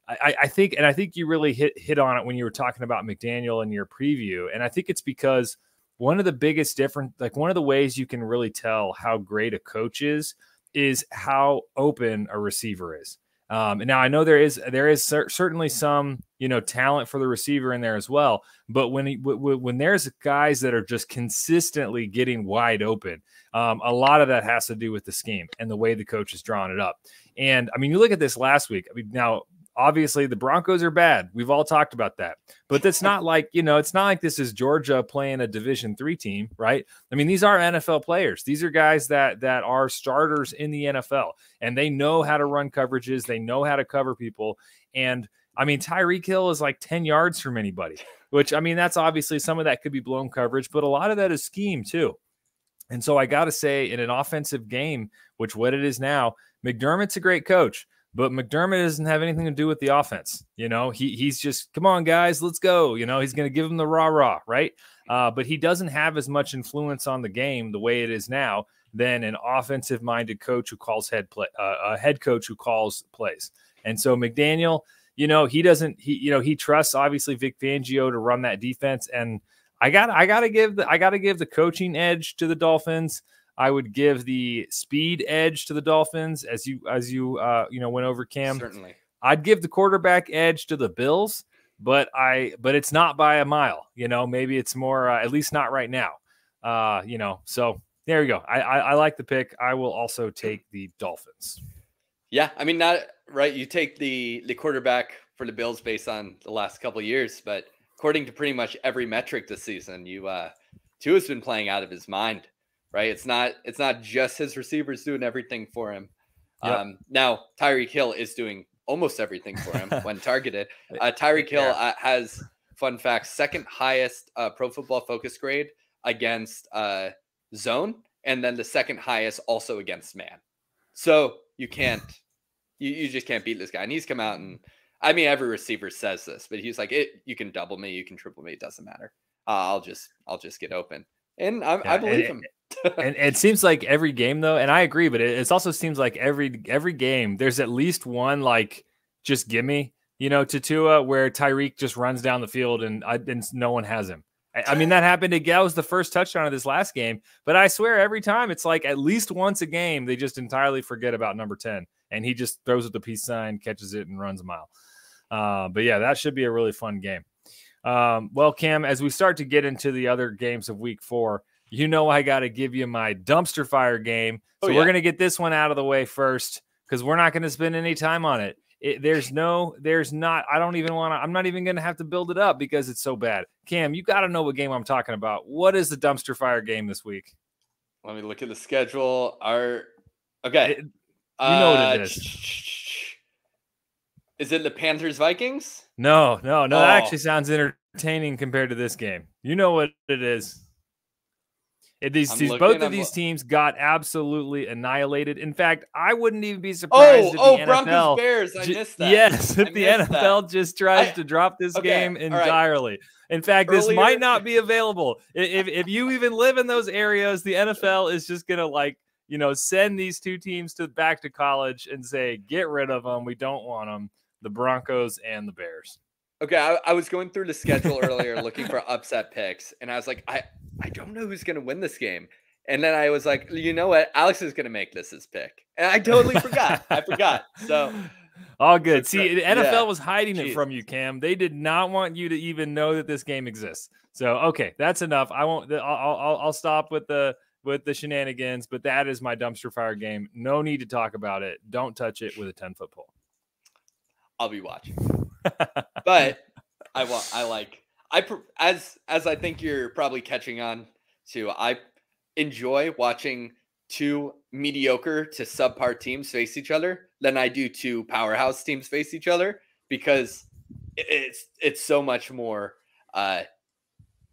I, I think, and I think you really hit hit on it when you were talking about McDaniel in your preview, and I think it's because one of the biggest different, like one of the ways you can really tell how great a coach is, is how open a receiver is. Um, and now I know there is there is cer- certainly some you know talent for the receiver in there as well. But when he, w- when there's guys that are just consistently getting wide open, um, a lot of that has to do with the scheme and the way the coach is drawing it up. And I mean, you look at this last week. I mean, now obviously the Broncos are bad. We've all talked about that. But that's not [LAUGHS] like, you know, it's not like this is Georgia playing a division 3 team, right? I mean, these are NFL players. These are guys that that are starters in the NFL and they know how to run coverages, they know how to cover people and I mean, Tyreek Hill is like 10 yards from anybody, which I mean, that's obviously some of that could be blown coverage, but a lot of that is scheme too. And so I got to say, in an offensive game, which what it is now, McDermott's a great coach. But McDermott doesn't have anything to do with the offense. You know, he he's just come on, guys, let's go. You know, he's going to give him the rah rah, right? Uh, but he doesn't have as much influence on the game the way it is now than an offensive minded coach who calls head play, uh, a head coach who calls plays. And so McDaniel, you know, he doesn't he you know he trusts obviously Vic Fangio to run that defense, and I got I got to give the I got to give the coaching edge to the Dolphins. I would give the speed edge to the Dolphins as you as you uh, you know went over Cam. Certainly. I'd give the quarterback edge to the Bills, but I but it's not by a mile. You know, maybe it's more uh, at least not right now. Uh, you know, so there you go. I, I I like the pick. I will also take the Dolphins. Yeah, I mean, not right. You take the the quarterback for the Bills based on the last couple years, but according to pretty much every metric this season, you uh, Tua's been playing out of his mind right? It's not it's not just his receivers doing everything for him. Yep. Um, now Tyreek Hill is doing almost everything for him when [LAUGHS] targeted. Uh, Tyreek Hill uh, has fun fact second highest uh, Pro Football Focus grade against uh, zone, and then the second highest also against man. So you can't you, you just can't beat this guy. And he's come out and I mean every receiver says this, but he's like it. You can double me, you can triple me, it doesn't matter. Uh, I'll just I'll just get open, and I, yeah, I believe him and it seems like every game though, and I agree, but it, it also seems like every every game there's at least one like just gimme, you know, to Tua where Tyreek just runs down the field and, I, and no one has him. I, I mean, that [LAUGHS] happened to That was the first touchdown of this last game, but I swear every time it's like at least once a game they just entirely forget about number ten, and he just throws it the peace sign, catches it, and runs a mile. Uh, but yeah, that should be a really fun game. Um, well, Cam, as we start to get into the other games of Week Four you know I got to give you my dumpster fire game. Oh, so oh, yeah. we're going to get this one out of the way first because we're not going to spend any time on it. it. There's no, there's not, I don't even want to, I'm not even going to have to build it up because it's so bad. Cam, you got to know what game I'm talking about. What is the dumpster fire game this week? Let me look at the schedule. Our, okay. It, you know uh, what it is. Is it the Panthers Vikings? No, no, no. Oh. That actually sounds entertaining compared to this game. You know what it is. These, these both of these teams got absolutely annihilated. In fact, I wouldn't even be oh, surprised. Oh, oh, Broncos Bears. I missed that. Yes, if the NFL that. just tries I, to drop this okay, game entirely. Right. In fact, Earlier, this might not be [LAUGHS] available. if if you even live in those areas, the NFL is just gonna like you know send these two teams to back to college and say get rid of them. We don't want them. The Broncos and the Bears. Okay, I, I was going through the schedule earlier looking for upset picks, and I was like, I I mm. don't know who's going to win this game. And then I was like, you know what? Alex is going to make this his pick. And I totally forgot. I forgot. So [LAUGHS] all good. See, uh, the NFL yeah. was hiding Jeez. it from you, Cam. They did not want you to even know that this game exists. So okay, that's enough. I won't. I'll, I'll, I'll stop with the with the shenanigans. But that is my dumpster fire game. No need to talk about it. Don't touch it with a ten foot pole. I'll be watching. [LAUGHS] but I want. I like I as as I think you're probably catching on to. I enjoy watching two mediocre to subpar teams face each other than I do two powerhouse teams face each other because it's it's so much more uh,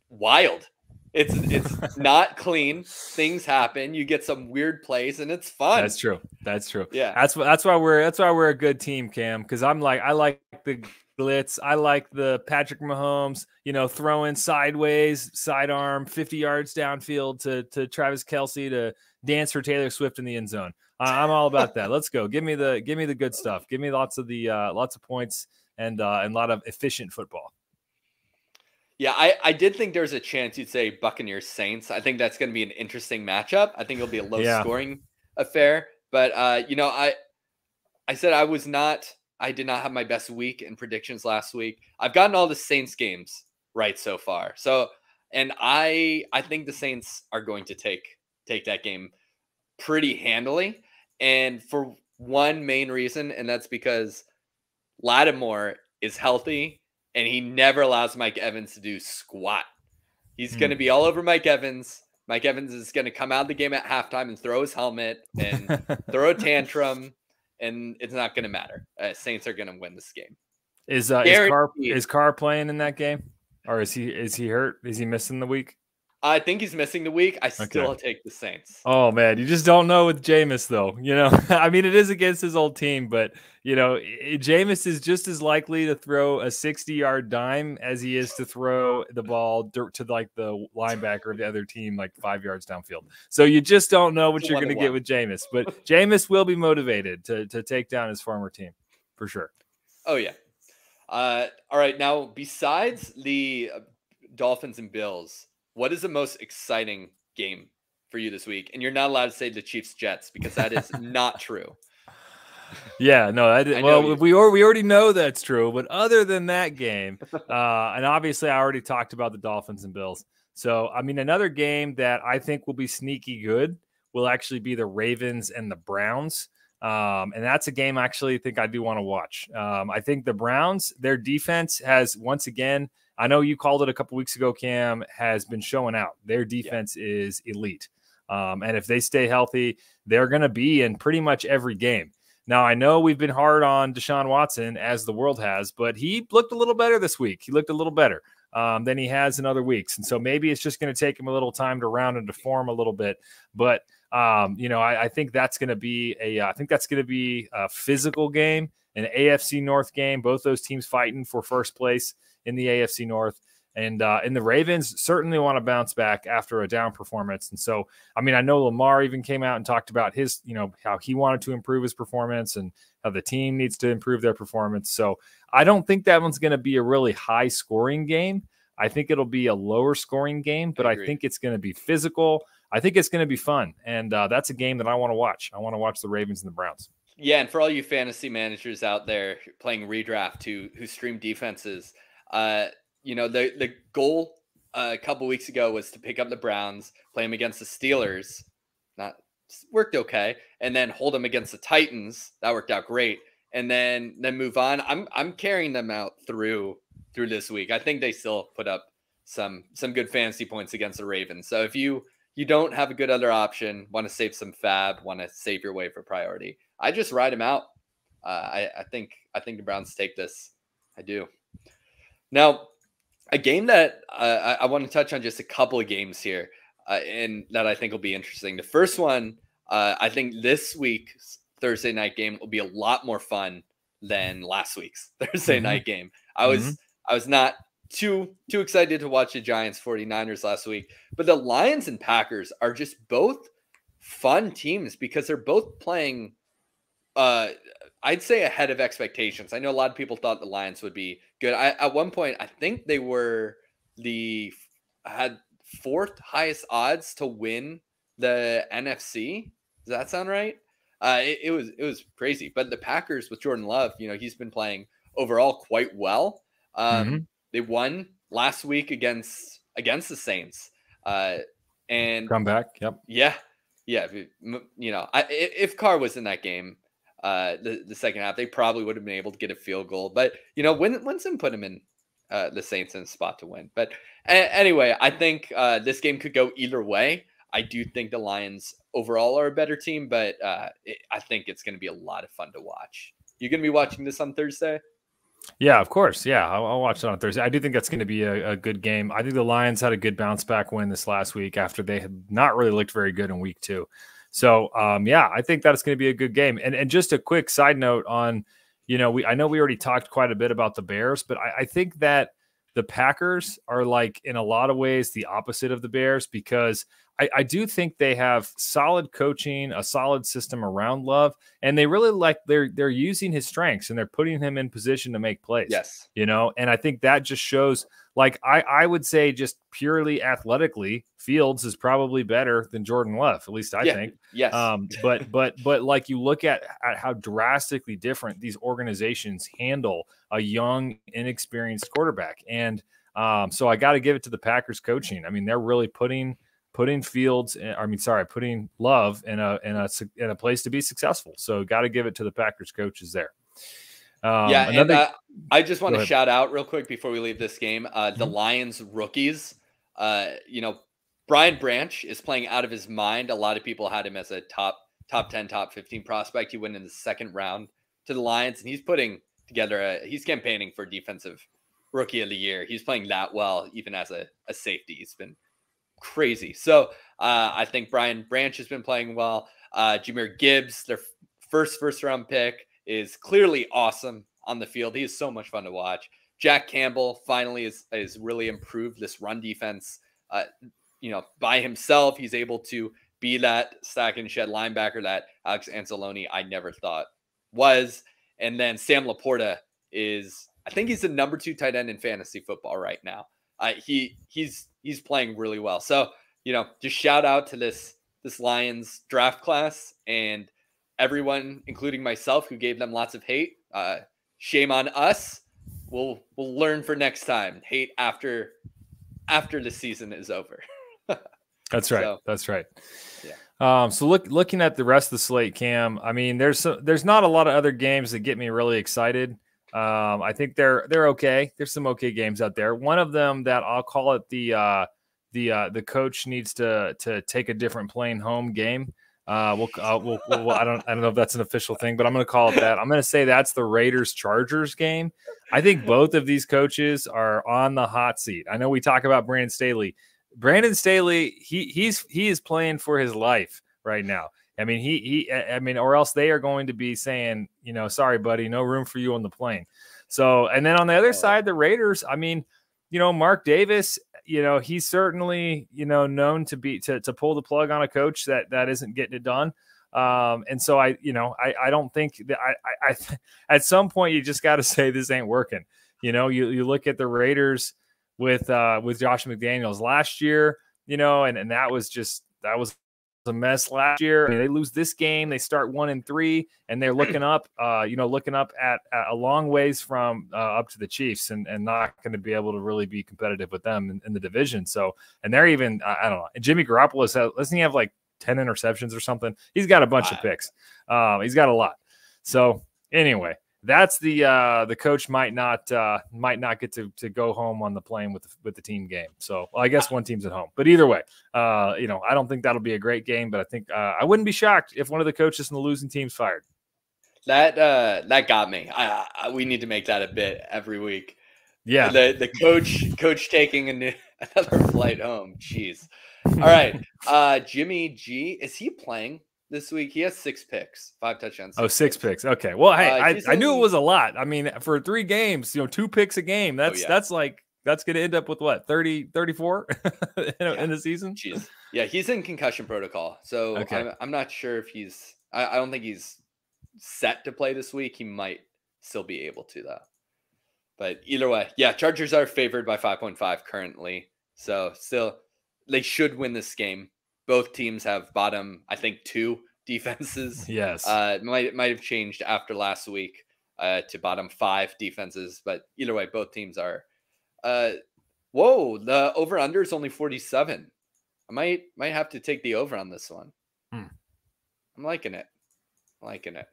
wild. It's it's [LAUGHS] not clean. Things happen. You get some weird plays, and it's fun. That's true. That's true. Yeah. That's what that's why we're that's why we're a good team, Cam. Because I'm like I like the blitz. I like the Patrick Mahomes, you know, throwing sideways, sidearm, 50 yards downfield to to Travis Kelce to dance for Taylor Swift in the end zone. I'm all about that. Let's go. Give me the give me the good stuff. Give me lots of the uh, lots of points and uh, and a lot of efficient football. Yeah, I, I did think there's a chance you'd say Buccaneers Saints. I think that's going to be an interesting matchup. I think it'll be a low yeah. scoring affair. But uh, you know, I I said I was not. I did not have my best week in predictions last week. I've gotten all the Saints games right so far. So, and I I think the Saints are going to take take that game pretty handily, and for one main reason, and that's because Lattimore is healthy and he never allows Mike Evans to do squat. He's mm. going to be all over Mike Evans. Mike Evans is going to come out of the game at halftime and throw his helmet and [LAUGHS] throw a tantrum, and it's not going to matter. Uh, Saints are going to win this game. Is uh, is Carr, is Carr playing in that game, or is he is he hurt? Is he missing the week? I think he's missing the week. I still okay. take the Saints. Oh man, you just don't know with Jameis though. [LAUGHS] You know, I mean, it is against his old team, but you know, Jameis is just as likely to throw a 60-yard dime as he is to throw the ball to like the linebacker of the other team, like five yards downfield. So you just don't know what it's you're going to get with Jameis. But Jameis will be motivated to to take down his former team for sure. Oh yeah. Uh, all right. Now, besides the uh, Dolphins and Bills what is the most exciting game for you this week? And you're not allowed to say the Chiefs Jets because that is [LAUGHS] not true. Yeah, no, I did. I well, we or, we already know that's true, but other than that game, uh, and obviously I already talked about the Dolphins and Bills. So, I mean, another game that I think will be sneaky good will actually be the Ravens and the Browns. Um, and that's a game I actually think I do want to watch. Um, I think the Browns, their defense has once again I know you called it a couple weeks ago, Cam, has been showing out. Their defense yeah. is elite. Um, and if they stay healthy, they're going to be in pretty much every game. Now, I know we've been hard on Deshaun Watson as the world has, but he looked a little better this week. He looked a little better um, than he has in other weeks. And so maybe it's just going to take him a little time to round and to form a little bit. But, um, you know, I, I think that's going to be a, I think that's going to be a physical game, an AFC North game, both those teams fighting for first place in the AFC North. And uh, and the Ravens certainly want to bounce back after a down performance. And so, I mean, I know Lamar even came out and talked about his, you know, how he wanted to improve his performance and how the team needs to improve their performance. So I don't think that one's going to be a really high scoring game. I think it'll be a lower scoring game, but I, I think it's going to be physical. I think it's going to be fun. And uh, that's a game that I want to watch. I want to watch the Ravens and the Browns. Yeah. And for all you fantasy managers out there playing redraft who, who stream defenses, uh, you know, the the goal uh, a couple weeks ago was to pick up the Browns, play them against the Steelers. Not worked okay, and then hold them against the Titans. That worked out great, and then then move on. I'm I'm carrying them out through through this week. I think they still put up some some good fantasy points against the Ravens. So if you you don't have a good other option, want to save some FAAB, want to save your way for priority, I just ride them out. Uh, I, I think I think the Browns take this. I do. Now, a game that uh, I, I want to touch on just a couple of games here, uh, and that I think will be interesting. The first one, uh, I think this week's Thursday night game will be a lot more fun than last week's [LAUGHS] Thursday mm-hmm. night game. I was mm-hmm. I was not too too excited to watch the Giants 49ers last week, but the Lions and Packers are just both fun teams because they're both playing uh I'd say ahead of expectations. I know a lot of people thought the Lions would be good. I, at one point, I think they were the had fourth highest odds to win the NFC. Does that sound right? Uh, it, it, was it was crazy. But the Packers with Jordan Love, you know, he's been playing overall quite well. Um, mm-hmm. They won last week against against the Saints, uh, and come back. Yep. Yeah, yeah. You know, I, if Carr was in that game, uh, the, the second half, they probably would have been able to get a field goal. But, you know, Win- Winston put him in uh, the Saints in a spot to win. But a- anyway, I think uh, this game could go either way. I do think the Lions overall are a better team, but uh, it, I think it's going to be a lot of fun to watch. You're going to be watching this on Thursday? Yeah, of course. Yeah, I'll, I'll, watch it on Thursday. I do think that's going to be a, a, good game. I think the Lions had a good bounce back win this last week after they had not really looked very good in week two. So um, yeah, I think that's going to be a good game. And and just a quick side note on, you know, we I know we already talked quite a bit about the Bears, but I, I think that the Packers are like in a lot of ways the opposite of the Bears because I, I, do think they have solid coaching, a solid system around Love, and they really like they're they're using his strengths and they're putting him in position to make plays. Yes, you know, and I think that just shows like I, I would say just purely athletically, Fields is probably better than Jordan Love. At least I yeah, think. Yes. Um, but [LAUGHS] but but like you look at, at how drastically different these organizations handle a young, inexperienced quarterback, and um, so I got to give it to the Packers coaching. I mean, they're really putting putting Fields. In, I mean, sorry, putting Love in a in a in a place to be successful. So got to give it to the Packers coaches there. Um, yeah, another, and uh, I just want to shout out real quick before we leave this game. Uh, the mm-hmm. Lions rookies. Uh, you know, Brian Branch is playing out of his mind. A lot of people had him as a top top ten, top fifteen prospect. He went in the second round to the Lions, and he's putting together a. He's campaigning for defensive rookie of the year. He's playing that well, even as a, a safety. He's been crazy. So uh, I think Brian Branch has been playing well. Uh, Jahmyr Gibbs, their first first round pick is clearly awesome on the field. He is so much fun to watch. Jack Campbell finally is is really improved this run defense. Uh, you know, by himself, he's able to be that stack and shed linebacker that Alex Anzalone I never thought was. And then Sam LaPorta is, I think he's the number two tight end in fantasy football right now. Uh, he he's he's playing really well. So you know, just shout out to this this Lions draft class and everyone, including myself, who gave them lots of hate. Uh, shame on us. We'll we'll learn for next time. Hate after after the season is over. [LAUGHS] That's right. So, That's right. Yeah. Um, so look, looking at the rest of the slate, Cam. I mean, there's there's not a lot of other games that get me really excited. Um, I think they're they're okay. There's some okay games out there. One of them that I'll call it the uh, the uh, the coach needs to to take a different plane home game. Uh, we'll, uh, we'll, we'll, I don't, I don't know if that's an official thing, but I'm going to call it that. I'm going to say that's the Raiders Chargers game. I think both of these coaches are on the hot seat. I know we talk about Brandon Staley. Brandon Staley, he he's he is playing for his life right now. I mean, he he, I mean, or else they are going to be saying, you know, sorry, buddy, no room for you on the plane. So, and then on the other side, the Raiders. I mean, you know, Mark Davis you know, he's certainly, you know, known to be to, to pull the plug on a coach that that isn't getting it done. Um, and so I, you know, I, I don't think that I, I, I [LAUGHS] at some point you just got to [LAUGHS] say this ain't working. You know, you, you look at the Raiders with uh with Josh McDaniels last year, you know, and, and that was just that was a mess last year. I mean, they lose this game, they start one and three, and they're [CLEARS THROAT] looking up, uh, you know, looking up at, at a long ways from uh, up to the Chiefs, and, and not going to be able to really be competitive with them in, in the division. So, and they're even, I, I don't know, Jimmy Garoppolo says, doesn't he have like ten interceptions or something? He's got a bunch of picks. Um, he's got a lot. So anyway, that's the uh, the coach might not uh, might not get to, to go home on the plane with the, with the team game. So well, I guess one team's at home, but either way, uh, you know I don't think that'll be a great game. But I think uh, I wouldn't be shocked if one of the coaches in the losing team's fired. That uh, that got me. I, I, we need to make that a bit every week. Yeah, the the coach coach taking a new, [LAUGHS] another flight home. Jeez. All right, [LAUGHS] uh, Jimmy G is he playing? This week. He has six picks, five touchdowns. Oh, six picks. Okay. Well, hey, uh, I, I knew it was a lot. I mean, for three games, you know, two picks a game. Oh, that's oh, yeah. that's like that's going to end up with what 30 34 [LAUGHS] in, yeah. in the season. Jeez. Yeah, he's in concussion protocol, so okay. I'm, I'm not sure if he's. I, I don't think he's set to play this week. He might still be able to though. But either way, yeah, Chargers are favored by 5.5 currently. So still, they should win this game both teams have bottom, I think, two [LAUGHS] defenses. Yes. Uh, might might have changed after last week uh, to bottom five defenses, but either way, both teams are. Uh, whoa, the over under is only forty seven. I might might have to take the over on this one. Hmm. I'm liking it. I'm liking it.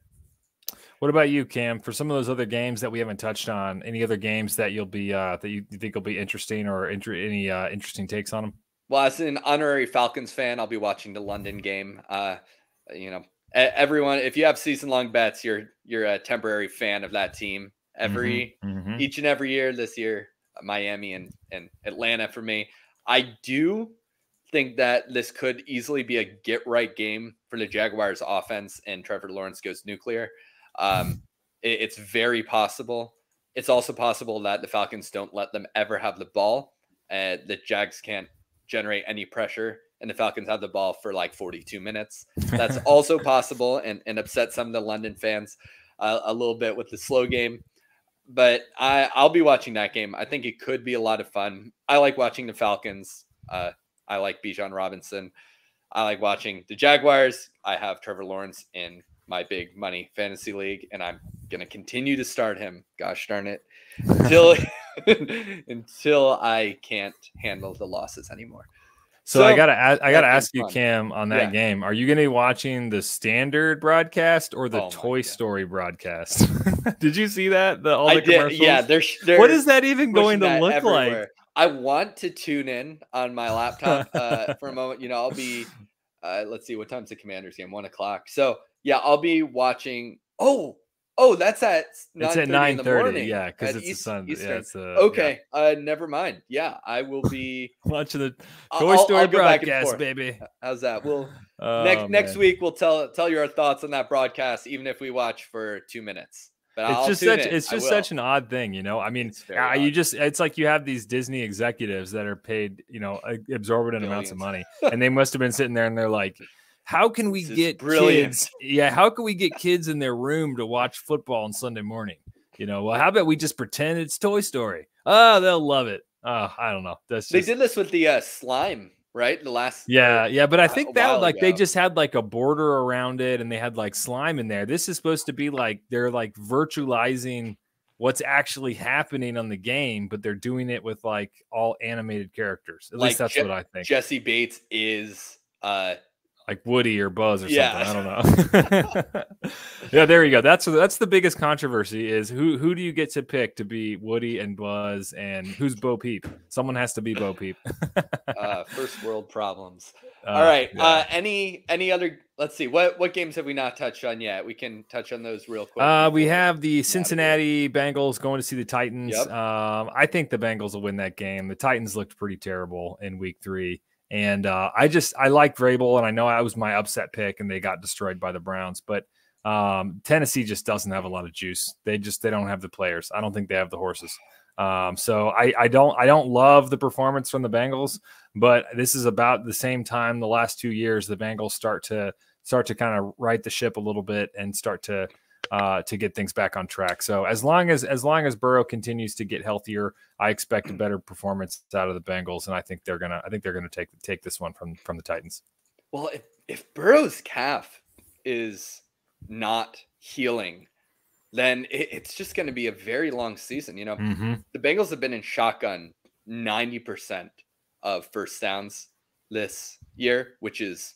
What about you, Cam? For some of those other games that we haven't touched on, any other games that you'll be uh, that you, think will be interesting or inter- any uh, interesting takes on them? Well, as an honorary Falcons fan, I'll be watching the London game. Uh, you know, everyone, if you have season long bets, you're you're a temporary fan of that team. Every mm-hmm, mm-hmm. each and every year this year, Miami and and Atlanta for me. I do think that this could easily be a get right game for the Jaguars offense and Trevor Lawrence goes nuclear. Um, it, it's very possible. It's also possible that the Falcons don't let them ever have the ball. Uh, the Jags can't generate any pressure and the Falcons have the ball for like 42 minutes. That's [LAUGHS] also possible and, and upset some of the London fans uh, a little bit with the slow game. but I I'll be watching that game. I think it could be a lot of fun. I like watching the Falcons. Uh, I like Bijan Robinson. I like watching the Jaguars. I have Trevor Lawrence in my big money fantasy league, and I'm gonna continue to start him. Gosh darn it, [LAUGHS] until [LAUGHS] until I can't handle the losses anymore. So, so I gotta I gotta ask you, fun. Cam, on that yeah. game. Are you gonna be watching the standard broadcast or the oh Toy Story broadcast? [LAUGHS] did you see that? The all the I commercials. Did, yeah, they're, they're what is that even going to look everywhere. like? I want to tune in on my laptop uh, for a moment. You know, I'll be. Uh, let's see what time's the Commanders game. One o'clock. So yeah, I'll be watching. Oh, Oh, that's at it's at nine thirty. Yeah, because it's East, Sunday. Yeah, it's a, okay. Yeah. Uh, never mind. Yeah, I will be [LAUGHS] watching the Toy I'll, I'll broadcast, baby. How's that? We'll oh, next man. next week we'll tell tell you our thoughts on that broadcast, even if we watch for two minutes. But it's I'll just such in. it's just such an odd thing, you know. I mean, uh, you just it's like you have these Disney executives that are paid, you know, exorbitant Billions. amounts of money, [LAUGHS] and they must have been sitting there and they're like how can we get kids? Yeah, how can we get kids in their room to watch football on Sunday morning? You know, well, how about we just pretend it's Toy Story? Oh, they'll love it. Oh, I don't know. That's just... they did this with the uh, slime, right? The last yeah, yeah, but I think that like ago. they just had like a border around it, and they had like slime in there. This is supposed to be like they're like virtualizing what's actually happening on the game, but they're doing it with like all animated characters. At like least that's Je- what I think. Jessie Bates is uh like Woody or Buzz or yeah. something. I don't know. [LAUGHS] yeah, there you go. That's that's the biggest controversy is who who do you get to pick to be Woody and Buzz and who's Bo Peep? Someone has to be Bo Peep. [LAUGHS] uh, first world problems. Uh, All right. Yeah. Uh, any any other? Let's see. What what games have we not touched on yet? We can touch on those real quick. Uh, we have the Cincinnati Bengals going to see the Titans. Yep. Um, I think the Bengals will win that game. The Titans looked pretty terrible in Week Three. And uh, I just I like Vrabel, and I know I was my upset pick, and they got destroyed by the Browns. But um, Tennessee just doesn't have a lot of juice. They just they don't have the players. I don't think they have the horses. Um, so I, I don't I don't love the performance from the Bengals, but this is about the same time the last two years the Bengals start to start to kind of right the ship a little bit and start to uh, to get things back on track. So as long as as long as Burrow continues to get healthier, I expect a better performance out of the Bengals, and I think they're gonna I think they're gonna take take this one from from the Titans. Well, if if Burrow's calf is not healing, then it, it's just going to be a very long season. You know, mm-hmm. the Bengals have been in shotgun ninety percent of first downs this year, which is,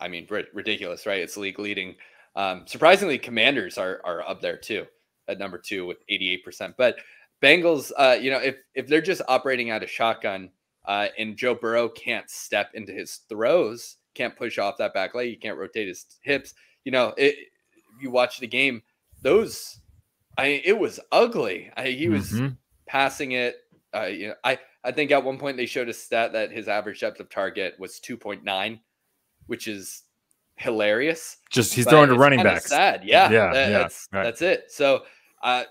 I mean, ridiculous, right? It's league leading um, surprisingly, Commanders are are up there too at number two with 88%. But Bengals, uh, you know, if if they're just operating out of shotgun uh, and Joe Burrow can't step into his throws, can't push off that back leg, he can't rotate his hips. You know, it, you watch the game, those, I it was ugly. I, he was mm-hmm. passing it. Uh, you know, I I think at one point they showed a stat that his average depth of target was 2.9, which is hilarious. Just he's throwing to running backs. Sad, yeah, yeah, that, yeah that's right. that's it. So, uh,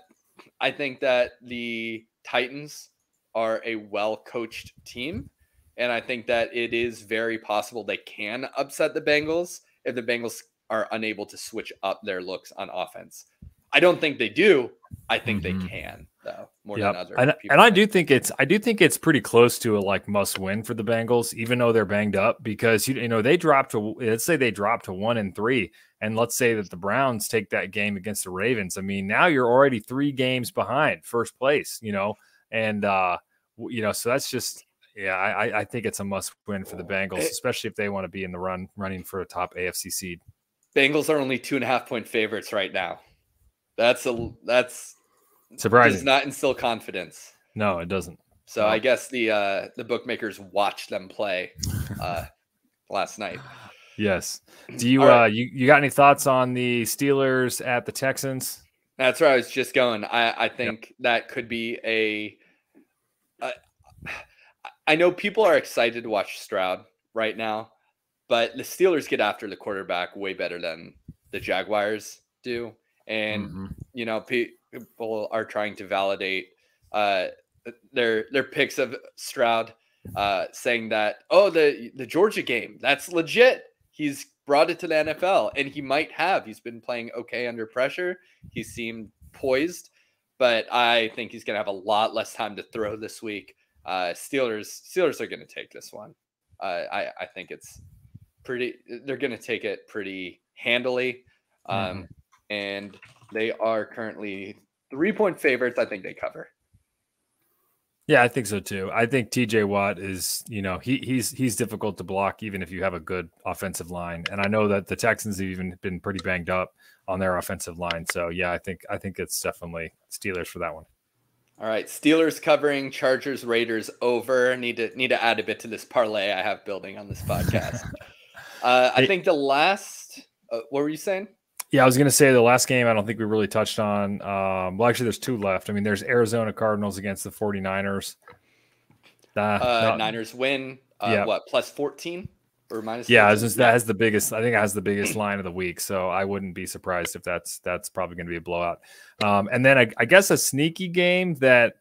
I think that the Titans are a well coached team, and I think that it is very possible they can upset the Bengals if the Bengals are unable to switch up their looks on offense. I don't think they do. I think mm-hmm. they can though more yep. than other. And, and I do think it's I do think it's pretty close to a like must win for the Bengals, even though they're banged up because you, you know they dropped to let's say they dropped to one and three, and let's say that the Browns take that game against the Ravens. I mean, now you're already three games behind first place. You know, and uh, you know, so that's just yeah, I, I think it's a must win for the Bengals, especially if they want to be in the run running for a top AFC seed. Bengals are only two and a half point favorites right now. That's a that's surprising. Does not instill confidence. No, it doesn't. So no. I guess the uh the bookmakers watched them play uh [LAUGHS] last night. Yes. Do you right. uh you, you got any thoughts on the Steelers at the Texans? That's where I was just going. I I think yep. that could be a. Uh, I know people are excited to watch Stroud right now, but the Steelers get after the quarterback way better than the Jaguars do and mm-hmm. you know people are trying to validate uh, their their picks of Stroud, uh, saying that oh the the Georgia game that's legit. He's brought it to the NFL, and he might have. He's been playing okay under pressure. He seemed poised, but I think he's going to have a lot less time to throw this week. Uh, Steelers Steelers are going to take this one. Uh, I I think it's pretty. They're going to take it pretty handily, um, mm-hmm. And they are currently three point favorites. I think they cover. Yeah, I think so too. I think TJ Watt is, you know, he he's he's difficult to block even if you have a good offensive line. And I know that the Texans have even been pretty banged up on their offensive line. So yeah, I think I think it's definitely Steelers for that one. All right, Steelers covering Chargers Raiders over. Need to need to add a bit to this parlay I have building on this podcast. [LAUGHS] uh, I think the last. Uh, what were you saying? Yeah, I was going to say the last game I don't think we really touched on. Um, well, actually, there's two left. I mean, there's Arizona Cardinals against the 49ers. Uh, uh, Niners win. Uh, yeah. What, plus 14 or minus? Yeah, that has the biggest, I think it has the biggest line of the week. So I wouldn't be surprised if that's that's probably going to be a blowout. Um, and then I, I guess a sneaky game that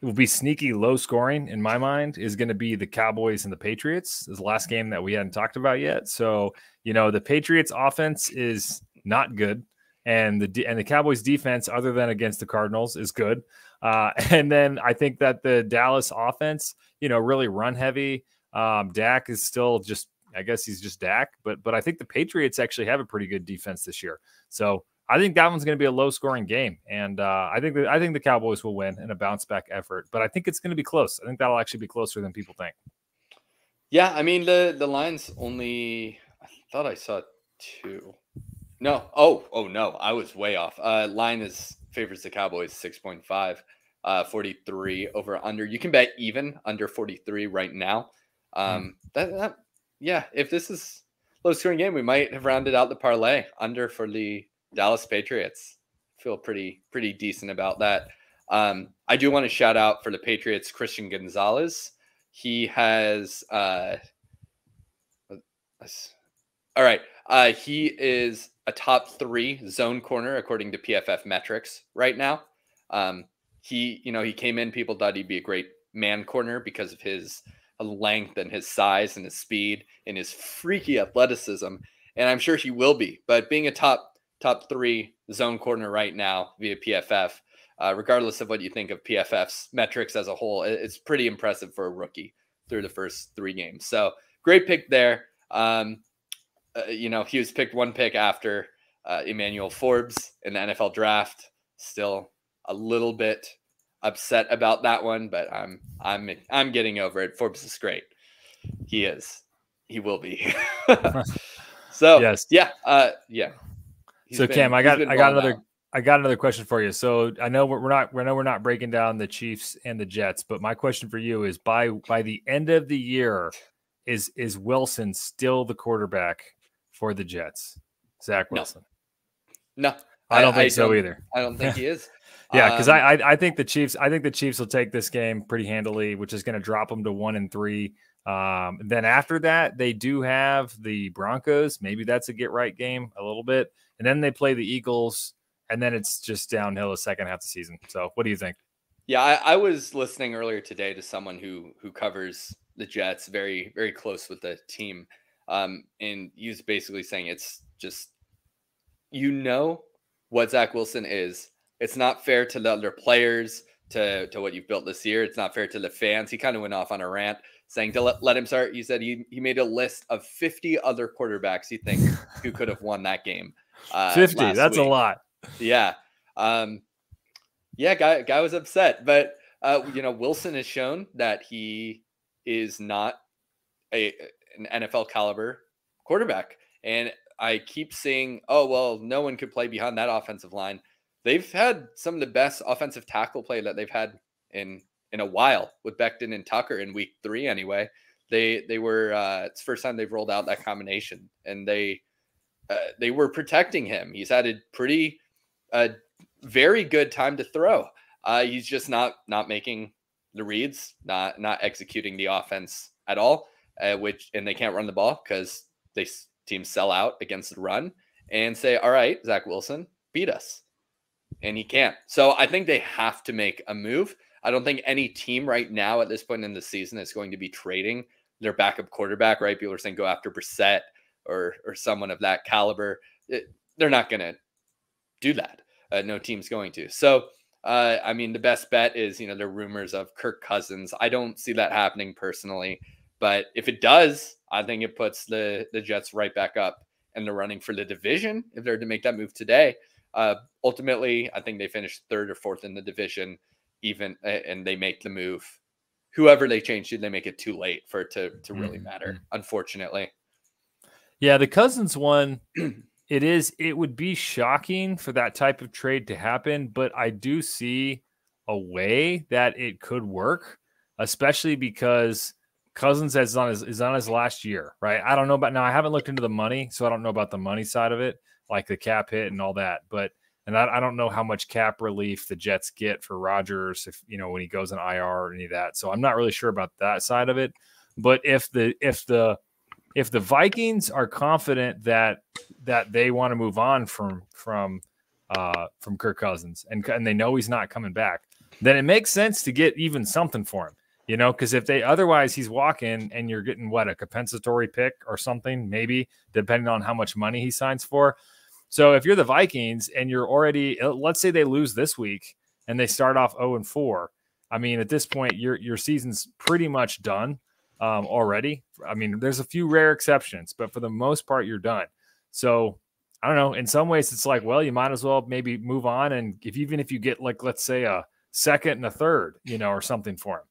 will be sneaky low scoring in my mind is going to be the Cowboys and the Patriots. This is the last game that we hadn't talked about yet. So, you know, the Patriots offense is not good, and the and the Cowboys defense, other than against the Cardinals, is good. Uh, [LAUGHS] and then I think that the Dallas offense, you know, really run heavy. Um, Dak is still just, I guess he's just Dak, but but I think the Patriots actually have a pretty good defense this year. So I think that one's going to be a low scoring game, and uh, I think that I think the Cowboys will win in a bounce back effort. But I think it's going to be close. I think that'll actually be closer than people think. Yeah, I mean the the lines only. I thought I saw two. No. Oh, oh no. I was way off. Uh, line is favors the Cowboys 6.5, uh, 43 over under. You can bet even under 43 right now. Hmm. Um, that, that, yeah, if this is low scoring game, we might have rounded out the parlay under for the Dallas Patriots. Feel pretty, pretty decent about that. Um, I do want to shout out for the Patriots, Christian Gonzalez. He has, uh, all right. Uh, he is a top three zone corner according to PFF metrics right now. Um, he, you know, he came in. People thought he'd be a great man corner because of his length and his size and his speed and his freaky athleticism. And I'm sure he will be. But being a top top three zone corner right now via PFF, uh, regardless of what you think of PFF's metrics as a whole, it's pretty impressive for a rookie through the first three games. So great pick there. Um, uh, you know, he was picked one pick after uh, Emmanuel Forbes in the NFL draft. Still a little bit upset about that one, but I'm I'm I'm getting over it. Forbes is great. He is. He will be. [LAUGHS] [LAUGHS] so yes, yeah, uh, yeah. He's so been, Cam, I got I got another. Out. I got another question for you. So I know we're not, I know we're not breaking down the Chiefs and the Jets, but my question for you is: by by the end of the year, is is Wilson still the quarterback for the Jets? Zach Wilson. No, no I don't think I so don't, either. I don't think he is. [LAUGHS] yeah, because um, I, I, I think the Chiefs I think the Chiefs will take this game pretty handily, which is going to drop them to one and three. Um, then after that, they do have the Broncos. Maybe that's a get right game a little bit, and then they play the Eagles, and then it's just downhill the second half of the season. So, what do you think? Yeah, I, I was listening earlier today to someone who who covers the Jets very very close with the team, um, and he was basically saying it's just, you know, what Zach Wilson is. It's not fair to the other players, to, to what you've built this year. It's not fair to the fans. He kind of went off on a rant saying to let, let him start. He said he, he made a list of 50 other quarterbacks he thinks who could have won that game. Uh, [LAUGHS] 50, that's week. a lot. Yeah. Um, yeah, guy, guy was upset. But, uh, you know, Wilson has shown that he is not a an NFL caliber quarterback. And I keep seeing, oh, well, no one could play behind that offensive line. They've had some of the best offensive tackle play that they've had in in a while with Becton and Tucker in week three anyway. They they were uh, it's first time they've rolled out that combination and they uh, they were protecting him. He's had a pretty uh, very good time to throw. Uh, he's just not not making the reads, not not executing the offense at all uh, which and they can't run the ball because they teams sell out against the run and say, "All right, Zach Wilson, beat us," and he can't. So I think they have to make a move. I don't think any team right now at this point in the season is going to be trading their backup quarterback. Right? People are saying go after Brissett or or someone of that caliber. It, they're not going to do that. Uh, no team's going to. So Uh, I mean, the best bet is you know the rumors of Kirk Cousins. I don't see that happening personally, but if it does, I think it puts the the Jets right back up and they're running for the division if they're to make that move today. Uh, ultimately, I think they finished third or fourth in the division, even and they make the move. Whoever they change to, they make it too late for it to to really mm-hmm. matter. Unfortunately. Yeah, the Cousins one. [CLEARS THROAT] it is. It would be shocking for that type of trade to happen, but I do see a way that it could work, especially because Cousins is on his is on his last year, right? I don't know about now. I haven't looked into the money, so I don't know about the money side of it, like the cap hit and all that. But and I, I don't know how much cap relief the Jets get for Rodgers if you know when he goes in IR or any of that. So I'm not really sure about that side of it. But if the if the if the Vikings are confident that that they want to move on from from uh from Kirk Cousins and and they know he's not coming back, then it makes sense to get even something for him you know, because if they otherwise he's walking and you're getting what a compensatory pick or something, maybe depending on how much money he signs for. So if you're the Vikings and you're already, uh, let's say they lose this week and they start off 0 and 4. I mean, at this point, your your season's pretty much done um, already. I mean, there's a few rare exceptions, but for the most part, you're done. So I don't know. In some ways, it's like, well, you might as well maybe move on, and if even if you get like, let's say, a second and a third, you know, or something for him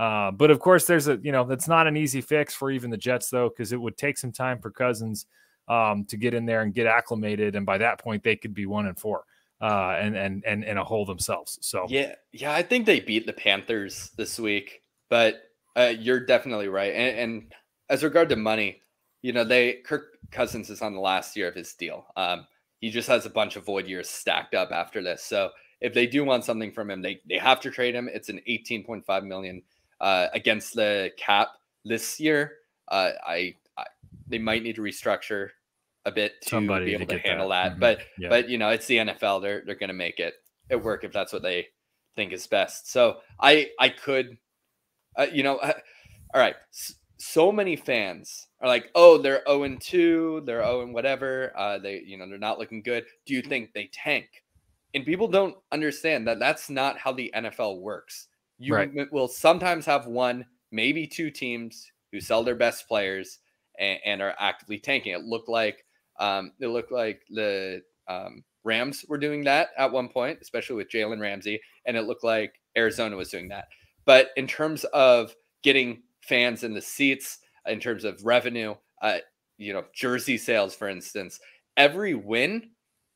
uh, but of course, there's a you know that's not an easy fix for even the Jets though, because it would take some time for Cousins um, to get in there and get acclimated, and by that point they could be one and four uh, and and and in a hole themselves. So yeah, yeah, I think they beat the Panthers this week, but uh, you're definitely right. And, and, as regard to money, you know, they Kirk Cousins is on the last year of his deal. Um, he just has a bunch of void years stacked up after this. So if they do want something from him, they they have to trade him. It's an 18.5 million uh, against the cap this year. Uh, I, I, they might need to restructure a bit to Somebody be able to, to handle that. that. Mm-hmm. But yeah. but you know, it's the NFL. They're they're going to make it it work if that's what they think is best. So I I could, uh, you know, uh, all right. So many fans are like, oh, they're 0 and 2, they're 0 and whatever. Uh, they, you know, they're not looking good. Do you think they tank? And people don't understand that that's not how the NFL works. You right. will sometimes have one, maybe two teams who sell their best players and, and are actively tanking. It looked like um, it looked like the um, Rams were doing that at one point, especially with Jalen Ramsey, and it looked like Arizona was doing that. But in terms of getting fans in the seats, in terms of revenue, uh, you know, jersey sales, for instance, every win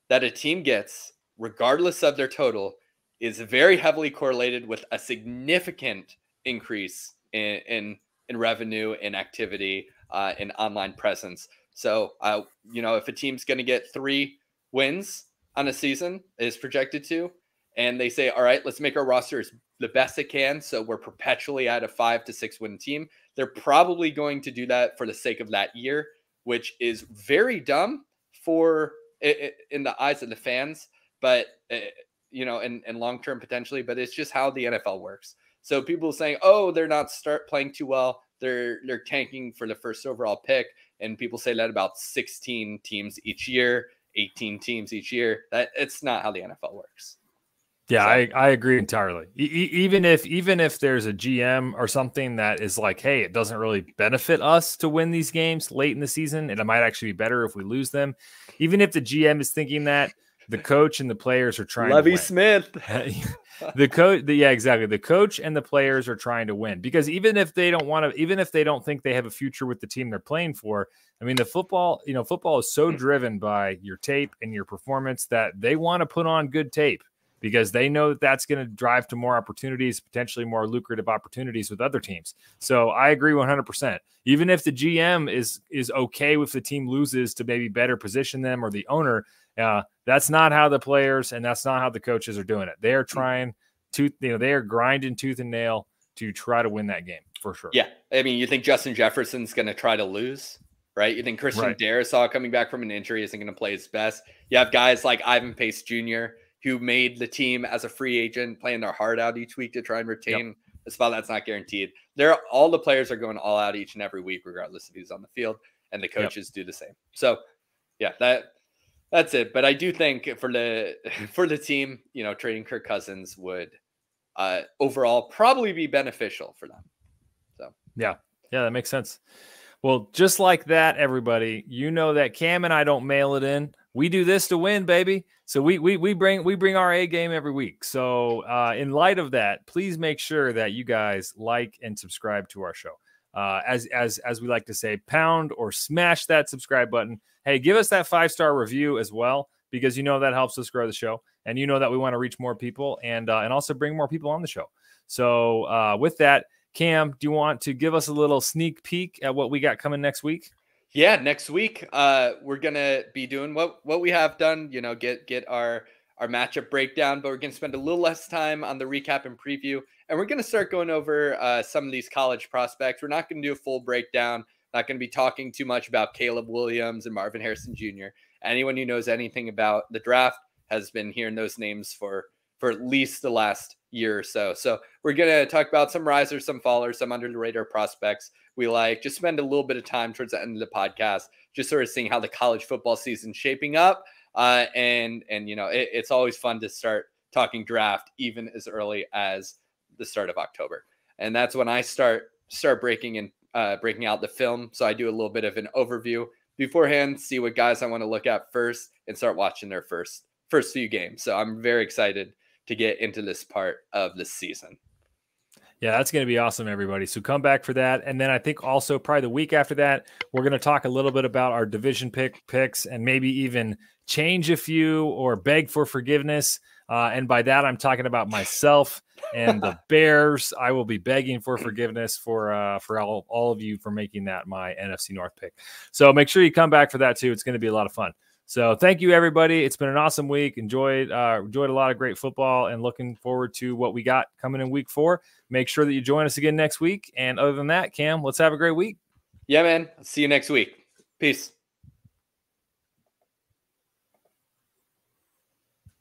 that a team gets, regardless of their total, is very heavily correlated with a significant increase in in, in revenue and activity uh, in online presence. So, uh, you know, if a team's going to get three wins on a season, is projected to, and they say, all right, let's make our rosters the best it can, so we're perpetually at a five to six win team. They're probably going to do that for the sake of that year, which is very dumb for in the eyes of the fans. But eh, you know, and, and long term potentially, but it's just how the NFL works. So people saying, oh, they're not start playing too well. They're they're tanking for the first overall pick. And people say that about 16 teams each year, 18 teams each year. That it's not how the NFL works. Yeah, so. I, I agree entirely. E- even if even if there's a GM or something that is like, hey, it doesn't really benefit us to win these games late in the season, and it might actually be better if we lose them. Even if the GM is thinking that, the coach and the players are trying Lovie Smith. [LAUGHS] the coach yeah, exactly. The coach and the players are trying to win because even if they don't want to, even if they don't think they have a future with the team they're playing for, I mean, the football, you know, football is so hmm. driven by your tape and your performance that they want to put on good tape because they know that that's going to drive to more opportunities, potentially more lucrative opportunities with other teams. So I agree 100%. Even if the GM is is okay with the team loses to maybe better position them or the owner, uh, that's not how the players and that's not how the coaches are doing it. They are mm. trying to, you know, they are grinding tooth and nail to try to win that game for sure. Yeah. I mean, you think Justin Jefferson's going to try to lose, right? You think Christian right. Darrisaw coming back from an injury isn't going to play his best. You have guys like Ivan Pace Jr., who made the team as a free agent, playing their heart out each week to try and retain yep. a spot that's not guaranteed. There, all the players are going all out each and every week, regardless if he's on the field, and the coaches yep. do the same. So, yeah, that That's it. But I do think for the [LAUGHS] for the team, you know, trading Kirk Cousins would uh overall probably be beneficial for them. So yeah, yeah, that makes sense. Well, just like that, everybody, you know that Cam and I don't mail it in. We do this to win, baby. So we we we bring we bring our A game every week. So uh, in light of that, please make sure that you guys like and subscribe to our show. Uh, as as as we like to say, pound or smash that subscribe button. Hey, give us that five star review as well because you know that helps us grow the show, and you know that we want to reach more people and uh, and also bring more people on the show. So uh, with that, Cam, do you want to give us a little sneak peek at what we got coming next week? Yeah, next week uh, we're gonna be doing what what we have done. You know, get get our our matchup breakdown, but we're gonna spend a little less time on the recap and preview, and we're gonna start going over uh, some of these college prospects. We're not gonna do a full breakdown. Not gonna be talking too much about Caleb Williams and Marvin Harrison Jr. Anyone who knows anything about the draft has been hearing those names for for at least the last year or so. So we're gonna talk about some risers, some fallers, some under the radar prospects we like just spend a little bit of time towards the end of the podcast, just sort of seeing how the college football season's shaping up. Uh, and and you know, it, it's always fun to start talking draft even as early as the start of October. And that's when I start start breaking and uh, breaking out the film. So I do a little bit of an overview beforehand, see what guys I want to look at first, and start watching their first first few games. So I'm very excited to get into this part of the season. Yeah, that's going to be awesome, everybody. So come back for that. And then I think also probably the week after that, we're going to talk a little bit about our division pick picks and maybe even change a few or beg for forgiveness. Uh, and by that, I'm talking about myself and the [LAUGHS] Bears. I will be begging for forgiveness for uh, for all, all of you for making that my NFC North pick. So make sure you come back for that too. It's going to be a lot of fun. So thank you everybody. It's been an awesome week. Enjoyed uh, enjoyed a lot of great football and looking forward to what we got coming in week four. Make sure that you join us again next week. And other than that, Cam, let's have a great week. Yeah, man. See you next week. Peace.